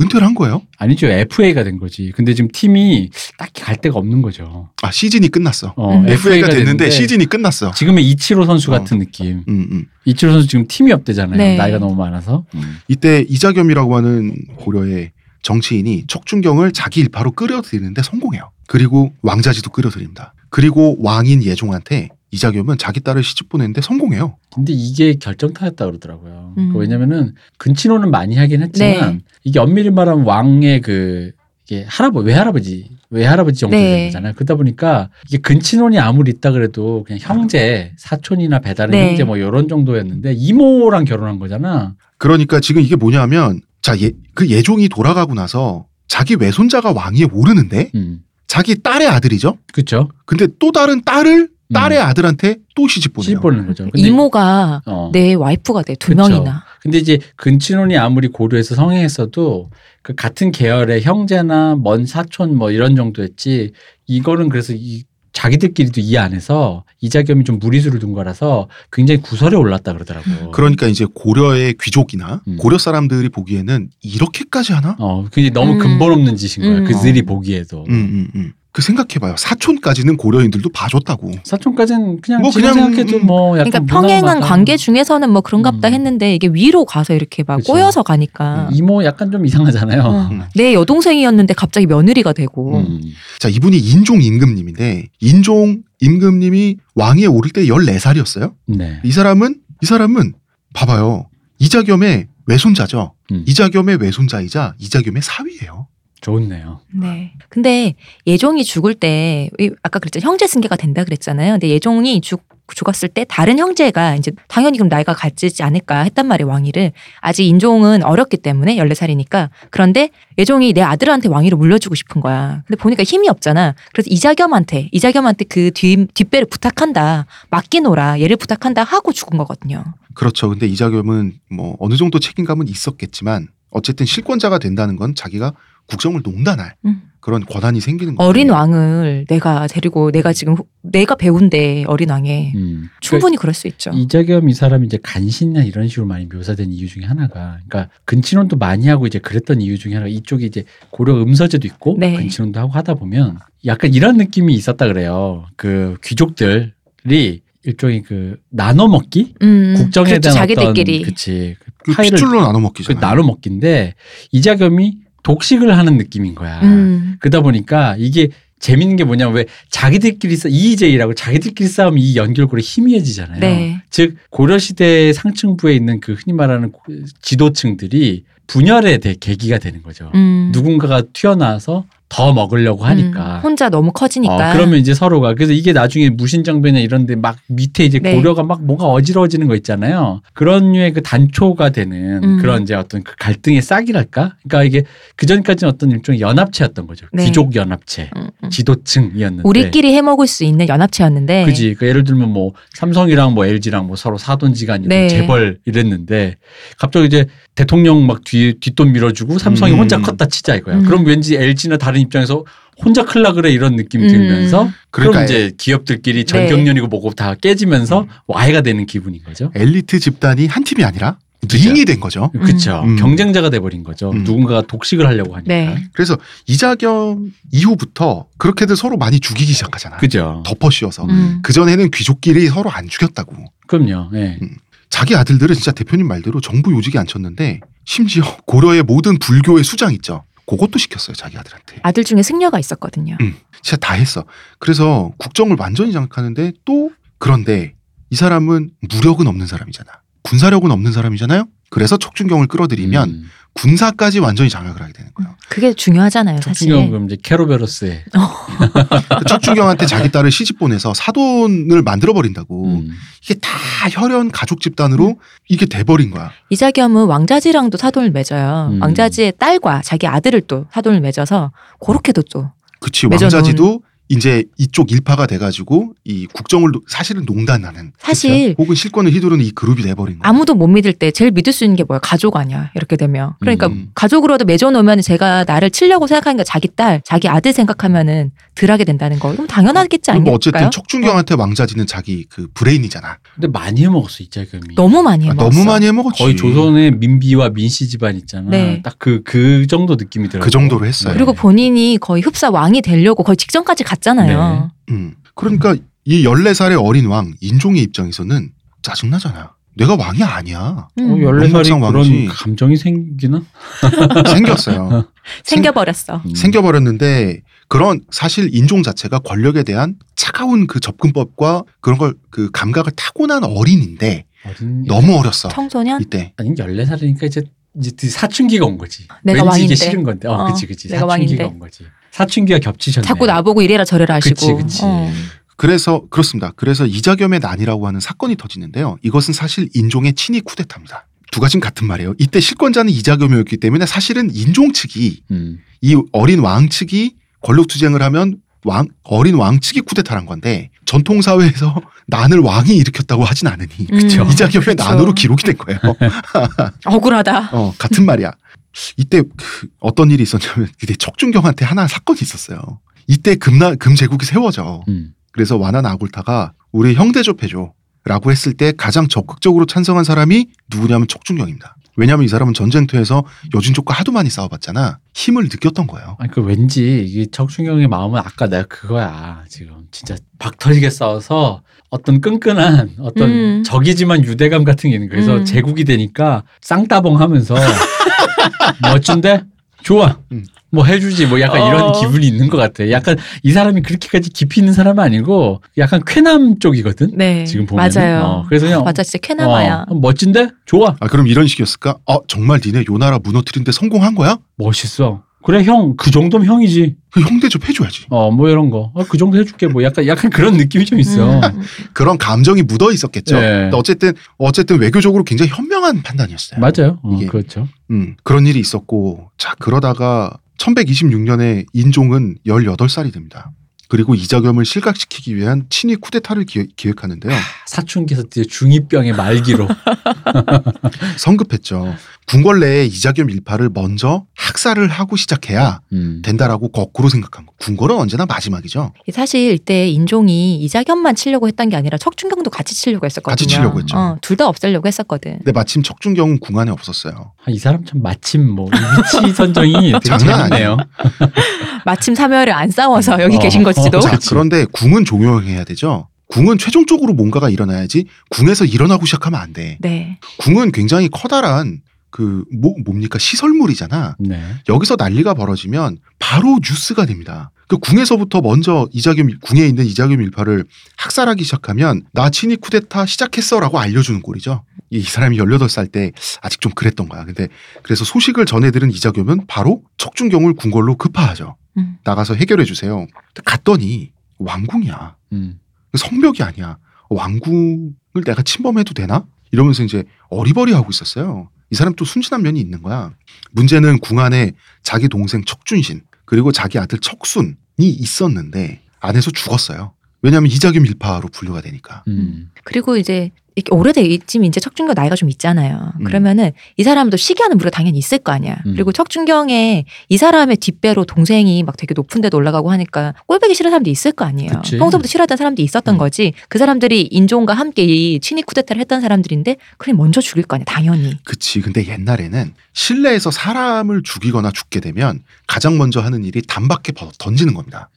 Speaker 1: 은퇴를 한 거예요.
Speaker 2: 아니죠. FA가 된 거지. 근데 지금 팀이 딱히 갈 데가 없는 거죠.
Speaker 1: 아 시즌이 끝났어.
Speaker 2: 어,
Speaker 3: 음.
Speaker 1: FA가 됐는데
Speaker 2: 됐는데
Speaker 1: 시즌이 끝났어.
Speaker 2: 지금의 이치로 선수
Speaker 1: 어.
Speaker 2: 같은 느낌.
Speaker 1: 음, 음.
Speaker 2: 이치로 선수 지금 팀이 없대잖아요.
Speaker 3: 네.
Speaker 2: 나이가 너무 많아서. 음.
Speaker 1: 이때 이자겸이라고 하는 고려의 정치인이 척준경을 자기 일파로 끌어들이는데 성공해요. 그리고 왕자지도 끌어들입니다. 그리고 왕인 예종한테 이자겸은 자기 딸을 시집 보내는데 성공해요.
Speaker 2: 근데 이게 결정타였다 그러더라고요.
Speaker 3: 음.
Speaker 2: 그 왜냐면은 근친혼은 많이 하긴 했지만
Speaker 3: 네.
Speaker 2: 이게 엄밀히 말하면 왕의 그 이게 할아버지 외할아버지 외할아버지 정도
Speaker 3: 네.
Speaker 2: 되는 거잖아요. 그러다 보니까 이게 근친혼이 아무리 있다 그래도 그냥 형제 사촌이나 배다른
Speaker 3: 네.
Speaker 2: 형제 뭐 이런 정도였는데 이모랑 결혼한 거잖아.
Speaker 1: 그러니까 지금 이게 뭐냐면 자, 예, 그 예종이 돌아가고 나서 자기 외손자가 왕위에 오르는데
Speaker 2: 음.
Speaker 1: 자기 딸의 아들이죠.
Speaker 2: 그렇죠.
Speaker 1: 근데 또 다른 딸을 딸의 아들한테 또 시집 보내요.
Speaker 2: 시집 보는 거죠. 근데
Speaker 3: 이모가
Speaker 2: 어.
Speaker 3: 내 와이프가 돼 두. 명이나.
Speaker 2: 근데 이제 근친혼이 아무리 고려해서 성행했어도 그 같은 계열의 형제나 먼 사촌 뭐 이런 정도였지 이거는 그래서 이 자기들끼리도 이해 안 해서 이자겸이 좀 무리수를 둔 거라서 굉장히 구설에 올랐다 그러더라고.
Speaker 1: 그러니까 이제 고려의 귀족이나
Speaker 2: 음.
Speaker 1: 고려 사람들이 보기에는 이렇게까지 하나?
Speaker 2: 어, 굉장히 너무
Speaker 3: 음.
Speaker 2: 근본 없는 짓인 거야.
Speaker 3: 음.
Speaker 2: 그들이 보기에도.
Speaker 1: 음, 음, 음. 그 생각해봐요. 사촌까지는 고려인들도 봐줬다고.
Speaker 2: 사촌까지는 그냥
Speaker 1: 뭐 그냥,
Speaker 2: 생각해도
Speaker 1: 음.
Speaker 2: 뭐 약간
Speaker 3: 그러니까 평행한. 관계 중에서는 뭐 그런갑다
Speaker 2: 음.
Speaker 3: 했는데 이게 위로 가서 이렇게 막
Speaker 2: 그쵸.
Speaker 3: 꼬여서 가니까
Speaker 2: 이모 약간 좀 이상하잖아요.
Speaker 3: 어,
Speaker 1: 음.
Speaker 3: 내 여동생이었는데 갑자기 며느리가 되고
Speaker 2: 음.
Speaker 1: 자, 이분이 인종 임금님인데 인종 임금님이 왕위에 오를 때 14살이었어요.
Speaker 2: 네.
Speaker 1: 이 사람은 이 사람은 봐봐요. 이자겸의 외손자죠.
Speaker 2: 음.
Speaker 1: 이자겸의 외손자이자 이자겸의 사위예요.
Speaker 2: 좋네요.
Speaker 3: 네. 근데 예종이 죽을 때 이- 아까 그랬죠 형제 승계가 된다 그랬잖아요. 근데 예종이 죽 죽었을 때 다른 형제가 이제 당연히 그럼 나이가 같지 않을까 했단 말이에요 왕위를 아직 인종은 어렸기 때문에 14살이니까 그런데 예종이 내 아들한테 왕위를 물려주고 싶은 거야 근데 보니까 힘이 없잖아 그래서 이자겸한테 이자겸한테 그 뒤, 뒷배를 부탁한다 맡기노라 얘를 부탁한다 하고 죽은 거거든요
Speaker 1: 그렇죠. 근데 이자겸은 뭐 어느 정도 책임감은 있었겠지만 어쨌든 실권자가 된다는 건 자기가 국정을 농단할
Speaker 3: 음.
Speaker 1: 그런 권한이 생기는 거예요.
Speaker 3: 어린 왕을 내가 데리고 내가 지금 후- 내가 배운데 어린 왕에
Speaker 2: 음.
Speaker 3: 충분히 그럴 수 있죠.
Speaker 2: 이자겸 이 사람이 이제 간신이나 이런 식으로 많이 묘사된 이유 중에 하나가 그러니까 근친혼도 많이 하고 이제 그랬던 이유 중에 하나가 이쪽이 이제 고려 음서제도 있고
Speaker 3: 네.
Speaker 2: 근친혼도 하고 하다 보면 약간 이런 느낌이 있었다 그래요. 그 귀족들이 일종의 그 나눠 먹기
Speaker 3: 음,
Speaker 2: 국정에
Speaker 3: 그렇죠.
Speaker 2: 대한
Speaker 3: 자기들끼리
Speaker 2: 어떤 그치
Speaker 1: 그그
Speaker 2: 파이를
Speaker 1: 핏줄로 나눠
Speaker 2: 그
Speaker 1: 먹기잖아요.
Speaker 2: 나눠 먹기인데 이자겸이 독식을 하는 느낌인 거야.
Speaker 3: 음,
Speaker 2: 그러다 보니까 이게 재밌는 게 뭐냐면 왜 자기들끼리 싸 이의제이라고 자기들끼리 싸우면 이 연결고리 희미해지잖아요.
Speaker 3: 네.
Speaker 2: 즉 고려 시대 상층부에 있는 그 흔히 말하는 고- 지도층들이 분열에 대 계기가 되는 거죠.
Speaker 3: 음,
Speaker 2: 누군가가 튀어나와서 더 먹으려고 하니까.
Speaker 3: 음, 혼자 너무 커지니까.
Speaker 2: 어, 그러면 이제 서로가 그래서 이게 나중에 무신정변이나 이런데 막 밑에 이제
Speaker 3: 네.
Speaker 2: 고려가 막 뭔가 어지러워지는 거 있잖아요. 그런 류의 그 단초가 되는
Speaker 3: 음.
Speaker 2: 그런 이제 어떤 그 갈등의 싹이랄까. 그러니까 이게 그 전까지는 어떤 일종의 연합체였던 거죠.
Speaker 3: 네.
Speaker 2: 귀족 연합체,
Speaker 3: 음, 음.
Speaker 2: 지도층이었는데.
Speaker 3: 우리끼리 해먹을 수 있는 연합체였는데.
Speaker 2: 그지. 그 예를 들면 뭐 삼성이랑 뭐 LG랑 뭐 서로 사돈지간이고
Speaker 3: 네.
Speaker 2: 재벌 이랬는데 갑자기 이제 대통령 막 뒤, 뒷돈 밀어주고 삼성이
Speaker 1: 음.
Speaker 2: 혼자 컸다 치자 이거야.
Speaker 3: 음.
Speaker 2: 그럼 왠지 LG나 다른 입장에서 혼자 클라 그래 이런 느낌이
Speaker 3: 음.
Speaker 2: 들면서 그럼 이제 기업들끼리
Speaker 3: 네.
Speaker 2: 전경련이고 뭐고 다 깨지면서
Speaker 1: 음.
Speaker 2: 와해가 되는 기분인 거죠.
Speaker 1: 엘리트 집단이 한 팀이 아니라
Speaker 2: 그죠.
Speaker 1: 링이 된 거죠.
Speaker 2: 그렇죠.
Speaker 1: 음.
Speaker 2: 경쟁자가 돼버린 거죠.
Speaker 1: 음.
Speaker 2: 누군가가 독식을 하려고 하니까.
Speaker 3: 네.
Speaker 1: 그래서 이자겸 이후부터 그렇게들 서로 많이 죽이기 시작하잖아.
Speaker 2: 그죠.
Speaker 1: 덮어 씌워서.
Speaker 3: 음.
Speaker 1: 그 전에는 귀족끼리 서로 안 죽였다고.
Speaker 2: 그럼요. 예.
Speaker 1: 자기 아들들은 진짜 대표님 말대로 정부 요직에 앉혔는데 심지어 고려의 모든 불교의 수장 있죠. 그것도 시켰어요 자기 아들한테.
Speaker 3: 아들 중에 승려가 있었거든요.
Speaker 1: 음. 진짜 다 했어. 그래서 국정을 완전히 장악하는데 또 그런데 이 사람은 무력은 없는 사람이잖아. 군사력은 없는 사람이잖아요. 그래서 촉준경을 끌어들이면
Speaker 2: 음.
Speaker 1: 군사까지 완전히 장악을 하게 되는 거예요.
Speaker 3: 그게 중요하잖아요, 사실.
Speaker 2: 척준경 그럼 이제 케르베로스의
Speaker 1: 그 척준경한테 자기 딸을 시집 보내서 사돈을 만들어 버린다고.
Speaker 2: 음.
Speaker 1: 이게 다 혈연 가족 집단으로 이게 돼버린 거야.
Speaker 3: 이자겸은 왕자지랑도 사돈을 맺어요.
Speaker 2: 음.
Speaker 3: 왕자지의 딸과 자기 아들을 또 사돈을 맺어서 그렇게도 또
Speaker 1: 그치
Speaker 3: 맺어놓은-
Speaker 1: 왕자지도 이제 이쪽 일파가 돼가지고 이 국정을 노- 사실은 농단하는
Speaker 3: 사실?
Speaker 1: 혹은 실권을 휘두르는 이 그룹이 돼버린 거야.
Speaker 3: 아무도 못 믿을 때 제일 믿을 수 있는 게 뭐야? 가족 아니야. 이렇게 되면. 그러니까
Speaker 1: 음.
Speaker 3: 가족으로도 맺어놓으면 제가 나를 치려고 생각하니까 자기 딸, 자기 아들 생각하면은 덜하게 된다는 거. 그럼 당연하겠지?
Speaker 1: 뭐 어쨌든 촉준경한테 왕자지는 자기 그 브레인이잖아.
Speaker 2: 근데 많이 해먹었어 이자겸이.
Speaker 3: 너무 많이
Speaker 1: 아,
Speaker 3: 해먹었어.
Speaker 1: 너무 많이 해먹었지.
Speaker 2: 거의 조선의 민비와 민씨 집안 있잖아.
Speaker 3: 네.
Speaker 2: 딱그그 정도 느낌이 들어요.
Speaker 1: 그 정도로 했어요.
Speaker 3: 그리고 본인이 거의 흡사 왕이 되려고 거의 직전까지 갔 잖아요.
Speaker 1: 음. 그러니까 이 14살의 어린 왕 인종의 입장에서는 짜증나잖아. 내가 왕이 아니야.
Speaker 3: 음.
Speaker 2: 어, 14살이
Speaker 1: 왕상
Speaker 2: 그런. 감정이 생기나?
Speaker 1: 생겼어요.
Speaker 3: 생겨버렸어.
Speaker 2: 음.
Speaker 1: 생겨버렸는데 그런 사실 인종 자체가 권력에 대한 차가운 그 접근법과 그런 걸 그 감각을 타고난 어린인데
Speaker 2: 어린
Speaker 1: 너무 어렸어.
Speaker 3: 청소년?
Speaker 1: 이때.
Speaker 2: 아니 14살이니까 이제 이제 드- 사춘기가 온 거지.
Speaker 3: 내가 왕인데.
Speaker 2: 이게 싫은 건데. 어,
Speaker 3: 어,
Speaker 2: 그치 그치.
Speaker 3: 내가
Speaker 2: 사춘기가
Speaker 3: 왕인데.
Speaker 2: 온 거지. 사춘기가 겹치셨네.
Speaker 3: 자꾸 나보고 이래라 저래라 하시고.
Speaker 2: 그치, 그치.
Speaker 3: 어.
Speaker 1: 그래서 그렇습니다. 그래서 이자겸의 난이라고 하는 사건이 터지는데요. 이것은 사실 인종의 친위 쿠데타입니다. 두 가지는 같은 말이에요. 이때 실권자는 이자겸이었기 때문에 사실은 인종 측이
Speaker 2: 음.
Speaker 1: 이 어린 왕 측이 권력 투쟁을 하면 왕 어린 왕 측이 쿠데타란 건데 전통 사회에서 난을 왕이 일으켰다고 하진 않으니
Speaker 3: 그쵸. 음,
Speaker 1: 이자겸의
Speaker 3: 그쵸.
Speaker 1: 난으로 기록이 된 거예요.
Speaker 3: 억울하다.
Speaker 1: 어, 같은 말이야. 이때 그 어떤 일이 있었냐면 그때 척준경한테 하나 사건이 있었어요. 이때 금나 금제국이 세워져.
Speaker 2: 음.
Speaker 1: 그래서 완한 아골타가 우리 형 대접해줘. 라고 했을 때 가장 적극적으로 찬성한 사람이 누구냐면 척준경입니다. 왜냐하면 이 사람은 전쟁터에서 여진족과 하도 많이 싸워봤잖아. 힘을 느꼈던 거예요.
Speaker 2: 아니 그 왠지 이게 척순경의 마음은 아까 내가 그거야. 지금 진짜 박터지게 싸워서 어떤 끈끈한 어떤
Speaker 3: 음.
Speaker 2: 적이지만 유대감 같은 게 있는 거예요. 그래서
Speaker 3: 음.
Speaker 2: 제국이 되니까 쌍따봉 하면서 멋진데 좋아.
Speaker 1: 음.
Speaker 2: 뭐 해주지 뭐 약간 이런
Speaker 3: 어.
Speaker 2: 기분이 있는 것 같아. 약간 이 사람이 그렇게까지 깊이 있는 사람은 아니고 약간 쾌남 쪽이거든.
Speaker 3: 네.
Speaker 2: 지금 보면
Speaker 3: 맞아요.
Speaker 2: 어, 그래서 그냥
Speaker 3: 맞아, 진짜 쾌남아야.
Speaker 2: 어, 멋진데 좋아.
Speaker 1: 아 그럼 이런 식이었을까? 어 정말 니네 요 나라 무너뜨린데 성공한 거야?
Speaker 2: 멋있어. 그래 형 그 정도면 형이지.
Speaker 1: 그 형 대접 해줘야지.
Speaker 2: 어 뭐 이런 거. 어, 그 정도 해줄게. 뭐 약간 약간 그런 느낌이 좀 있어.
Speaker 3: 음.
Speaker 1: 그런 감정이 묻어 있었겠죠.
Speaker 2: 네.
Speaker 1: 어쨌든 어쨌든 외교적으로 굉장히 현명한 판단이었어요.
Speaker 2: 맞아요. 어,
Speaker 1: 이게-
Speaker 2: 그렇죠.
Speaker 1: 음, 그런 일이 있었고 자 그러다가 1126년에 인종은 18살이 됩니다. 그리고 이자겸을 실각시키기 위한 친위 쿠데타를 기획, 기획하는데요.
Speaker 2: 사춘기에서 이제 중2병의 말기로.
Speaker 1: 성급했죠. 궁궐 내에 이자겸 일파를 먼저 학살을 하고 시작해야
Speaker 2: 음.
Speaker 1: 된다라고 거꾸로 생각한 거. 궁궐은 언제나 마지막이죠.
Speaker 3: 사실 이때 인종이 이자겸만 치려고 했던 게 아니라 척준경도 같이 치려고 했었거든요.
Speaker 1: 같이 치려고 했죠.
Speaker 3: 어, 둘다 없애려고 했었거든.
Speaker 1: 근데 마침 척준경은 궁 안에 없었어요.
Speaker 2: 아, 이 사람 참 마침 뭐이 위치 선정이 되게
Speaker 1: 장난
Speaker 2: 재밌네요.
Speaker 3: 마침 사멸을 안 싸워서 여기
Speaker 2: 어.
Speaker 3: 계신 것지도.
Speaker 1: 자,
Speaker 2: 그치.
Speaker 1: 그런데 궁은 종용해야 되죠. 궁은 최종적으로 뭔가가 일어나야지 궁에서 일어나고 시작하면 안 돼.
Speaker 3: 네.
Speaker 1: 궁은 굉장히 커다란 그 뭐, 뭡니까 시설물이잖아.
Speaker 2: 네.
Speaker 1: 여기서 난리가 벌어지면 바로 뉴스가 됩니다. 그 궁에서부터 먼저 이자겸 궁에 있는 이자겸 일파를 학살하기 시작하면 나 친위 쿠데타 시작했어라고 알려주는 꼴이죠. 이 사람이 18살 때 아직 좀 그랬던 거야. 근데 그래서 소식을 전해 들은 이자겸은 바로 척준경을 궁궐로 급파하죠.
Speaker 3: 음.
Speaker 1: 나가서 해결해 주세요. 갔더니 왕궁이야.
Speaker 2: 음.
Speaker 1: 성벽이 아니야. 왕궁을 내가 침범해도 되나? 이러면서 이제 어리버리하고 있었어요. 이 사람 또 순진한 면이 있는 거야. 문제는 궁 안에 자기 동생 척준신 그리고 자기 아들 척순이 있었는데 안에서 죽었어요. 왜냐하면 이자겸 일파로 분류가 되니까.
Speaker 2: 음.
Speaker 3: 그리고 이제 이렇게 오래돼있지만 이제 척준경 나이가 좀 있잖아요.
Speaker 1: 음.
Speaker 3: 그러면은 이 사람도 시기하는 무리가 당연히 있을 거 아니야.
Speaker 2: 음.
Speaker 3: 그리고 척준경에 이 사람의 뒷배로 동생이 막 되게 높은 데도 올라가고 하니까 꼴보기 싫은 사람도 있을 거 아니에요.
Speaker 2: 그치.
Speaker 3: 평소부터 싫어하던 사람도 있었던
Speaker 2: 음.
Speaker 3: 거지. 그 사람들이 인종과 함께 이 친위 쿠데타를 했던 사람들인데 그럼 먼저 죽일 거 아니야. 당연히.
Speaker 1: 그치. 근데 옛날에는 실내에서 사람을 죽이거나 죽게 되면 가장 먼저 하는 일이 벗어 던지는 겁니다.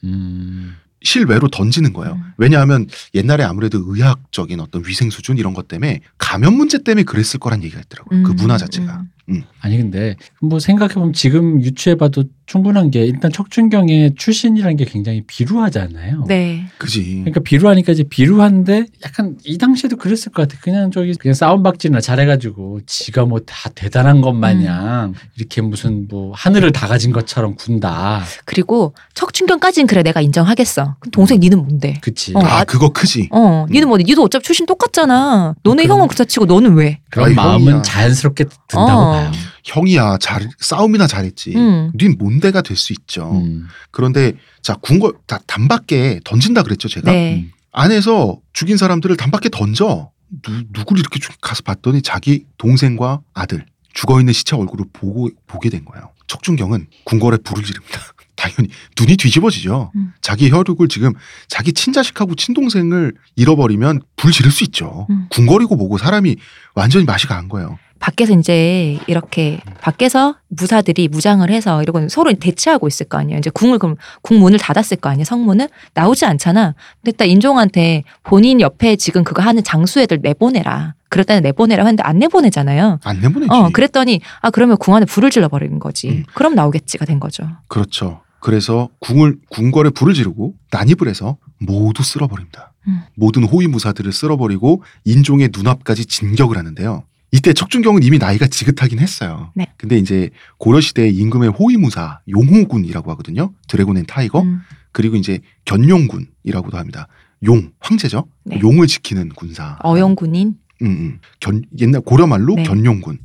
Speaker 2: 음.
Speaker 1: 실외로 던지는 거예요.
Speaker 3: 음.
Speaker 1: 왜냐하면 옛날에 아무래도 의학적인 어떤 위생 수준 이런 것 때문에 감염 문제 때문에 그랬을 거란 얘기가 있더라고요. 그
Speaker 3: 음,
Speaker 1: 문화 자체가.
Speaker 3: 음.
Speaker 2: 아니 근데 뭐 생각해 보면 지금 유추해 봐도 충분한 게 일단 척준경의 출신이라는 게 굉장히 비루하잖아요.
Speaker 3: 네.
Speaker 1: 그지.
Speaker 2: 그러니까 비루하니까 이제 비루한데 약간 이 당시에도 그랬을 것 같아. 그냥 저기 그냥 싸움박질이나 잘해가지고 지가 뭐 다 대단한 것 마냥 이렇게 무슨 뭐 하늘을 다 가진 것처럼 군다.
Speaker 3: 그리고 척준경까지는 그래 내가 인정하겠어. 그럼 동생 니는 뭔데?
Speaker 2: 그치.
Speaker 3: 어,
Speaker 1: 아,
Speaker 3: 아-
Speaker 1: 그거 크지.
Speaker 3: 어, 니는 뭐 니도 어차피 출신 똑같잖아. 너네
Speaker 2: 그럼.
Speaker 3: 형은 그렇다 치고 너는 왜?
Speaker 2: 그런 마음은
Speaker 1: 형이야.
Speaker 2: 자연스럽게 든다고
Speaker 3: 어.
Speaker 2: 봐요.
Speaker 1: 형이야 잘 싸움이나 잘했지.
Speaker 3: 음.
Speaker 1: 닌 뭔데가 될 수 있죠.
Speaker 2: 음.
Speaker 1: 그런데 자 궁궐 다 단밖에 던진다 그랬죠 제가.
Speaker 3: 네.
Speaker 2: 음.
Speaker 1: 안에서 죽인 사람들을 단밖에 던져. 누, 누굴 이렇게 쭉 가서 봤더니 자기 동생과 아들 죽어 있는 시체 얼굴을 보고 보게 된 거예요. 척준경은 궁궐에 불을 지릅니다. 당연히 눈이 뒤집어지죠.
Speaker 3: 음.
Speaker 1: 자기 혈육을 지금 자기 친자식하고 친동생을 잃어버리면 불 지를 수 있죠.
Speaker 3: 음.
Speaker 1: 궁궐이고 뭐고 사람이 완전히 맛이 간 거예요.
Speaker 3: 밖에서 이제 이렇게 밖에서 무사들이 무장을 해서 이러고 서로 대치하고 있을 거 아니에요. 이제 궁을 그럼 궁문을 닫았을 거 아니에요. 성문을 나오지 않잖아. 근데 딱 인종한테 본인 옆에 지금 그거 하는 장수 애들 내보내라. 때는 내보내라 했는데 안 내보내잖아요.
Speaker 1: 안 내보내지.
Speaker 3: 어, 그랬더니 아 그러면 궁 안에 불을 질러 버리는 거지.
Speaker 1: 음.
Speaker 3: 그럼 나오겠지가 된 거죠.
Speaker 1: 그렇죠. 그래서 궁을 궁궐에 불을 지르고 난입을 해서 모두 쓸어버립니다.
Speaker 3: 음.
Speaker 1: 모든 호위무사들을 쓸어버리고 인종의 눈앞까지 진격을 하는데요. 이때 척준경은 이미 나이가 지긋하긴 했어요.
Speaker 3: 네.
Speaker 1: 근데 이제 고려시대 임금의 호위무사 용호군이라고 하거든요. dragon and tiger.
Speaker 3: 음.
Speaker 1: 그리고 이제 견용군이라고도 합니다. 용 황제죠.
Speaker 3: 네.
Speaker 1: 용을 지키는 군사.
Speaker 3: 어영군인.
Speaker 1: 음, 음. 견, 옛날 고려말로
Speaker 3: 네.
Speaker 1: 견용군.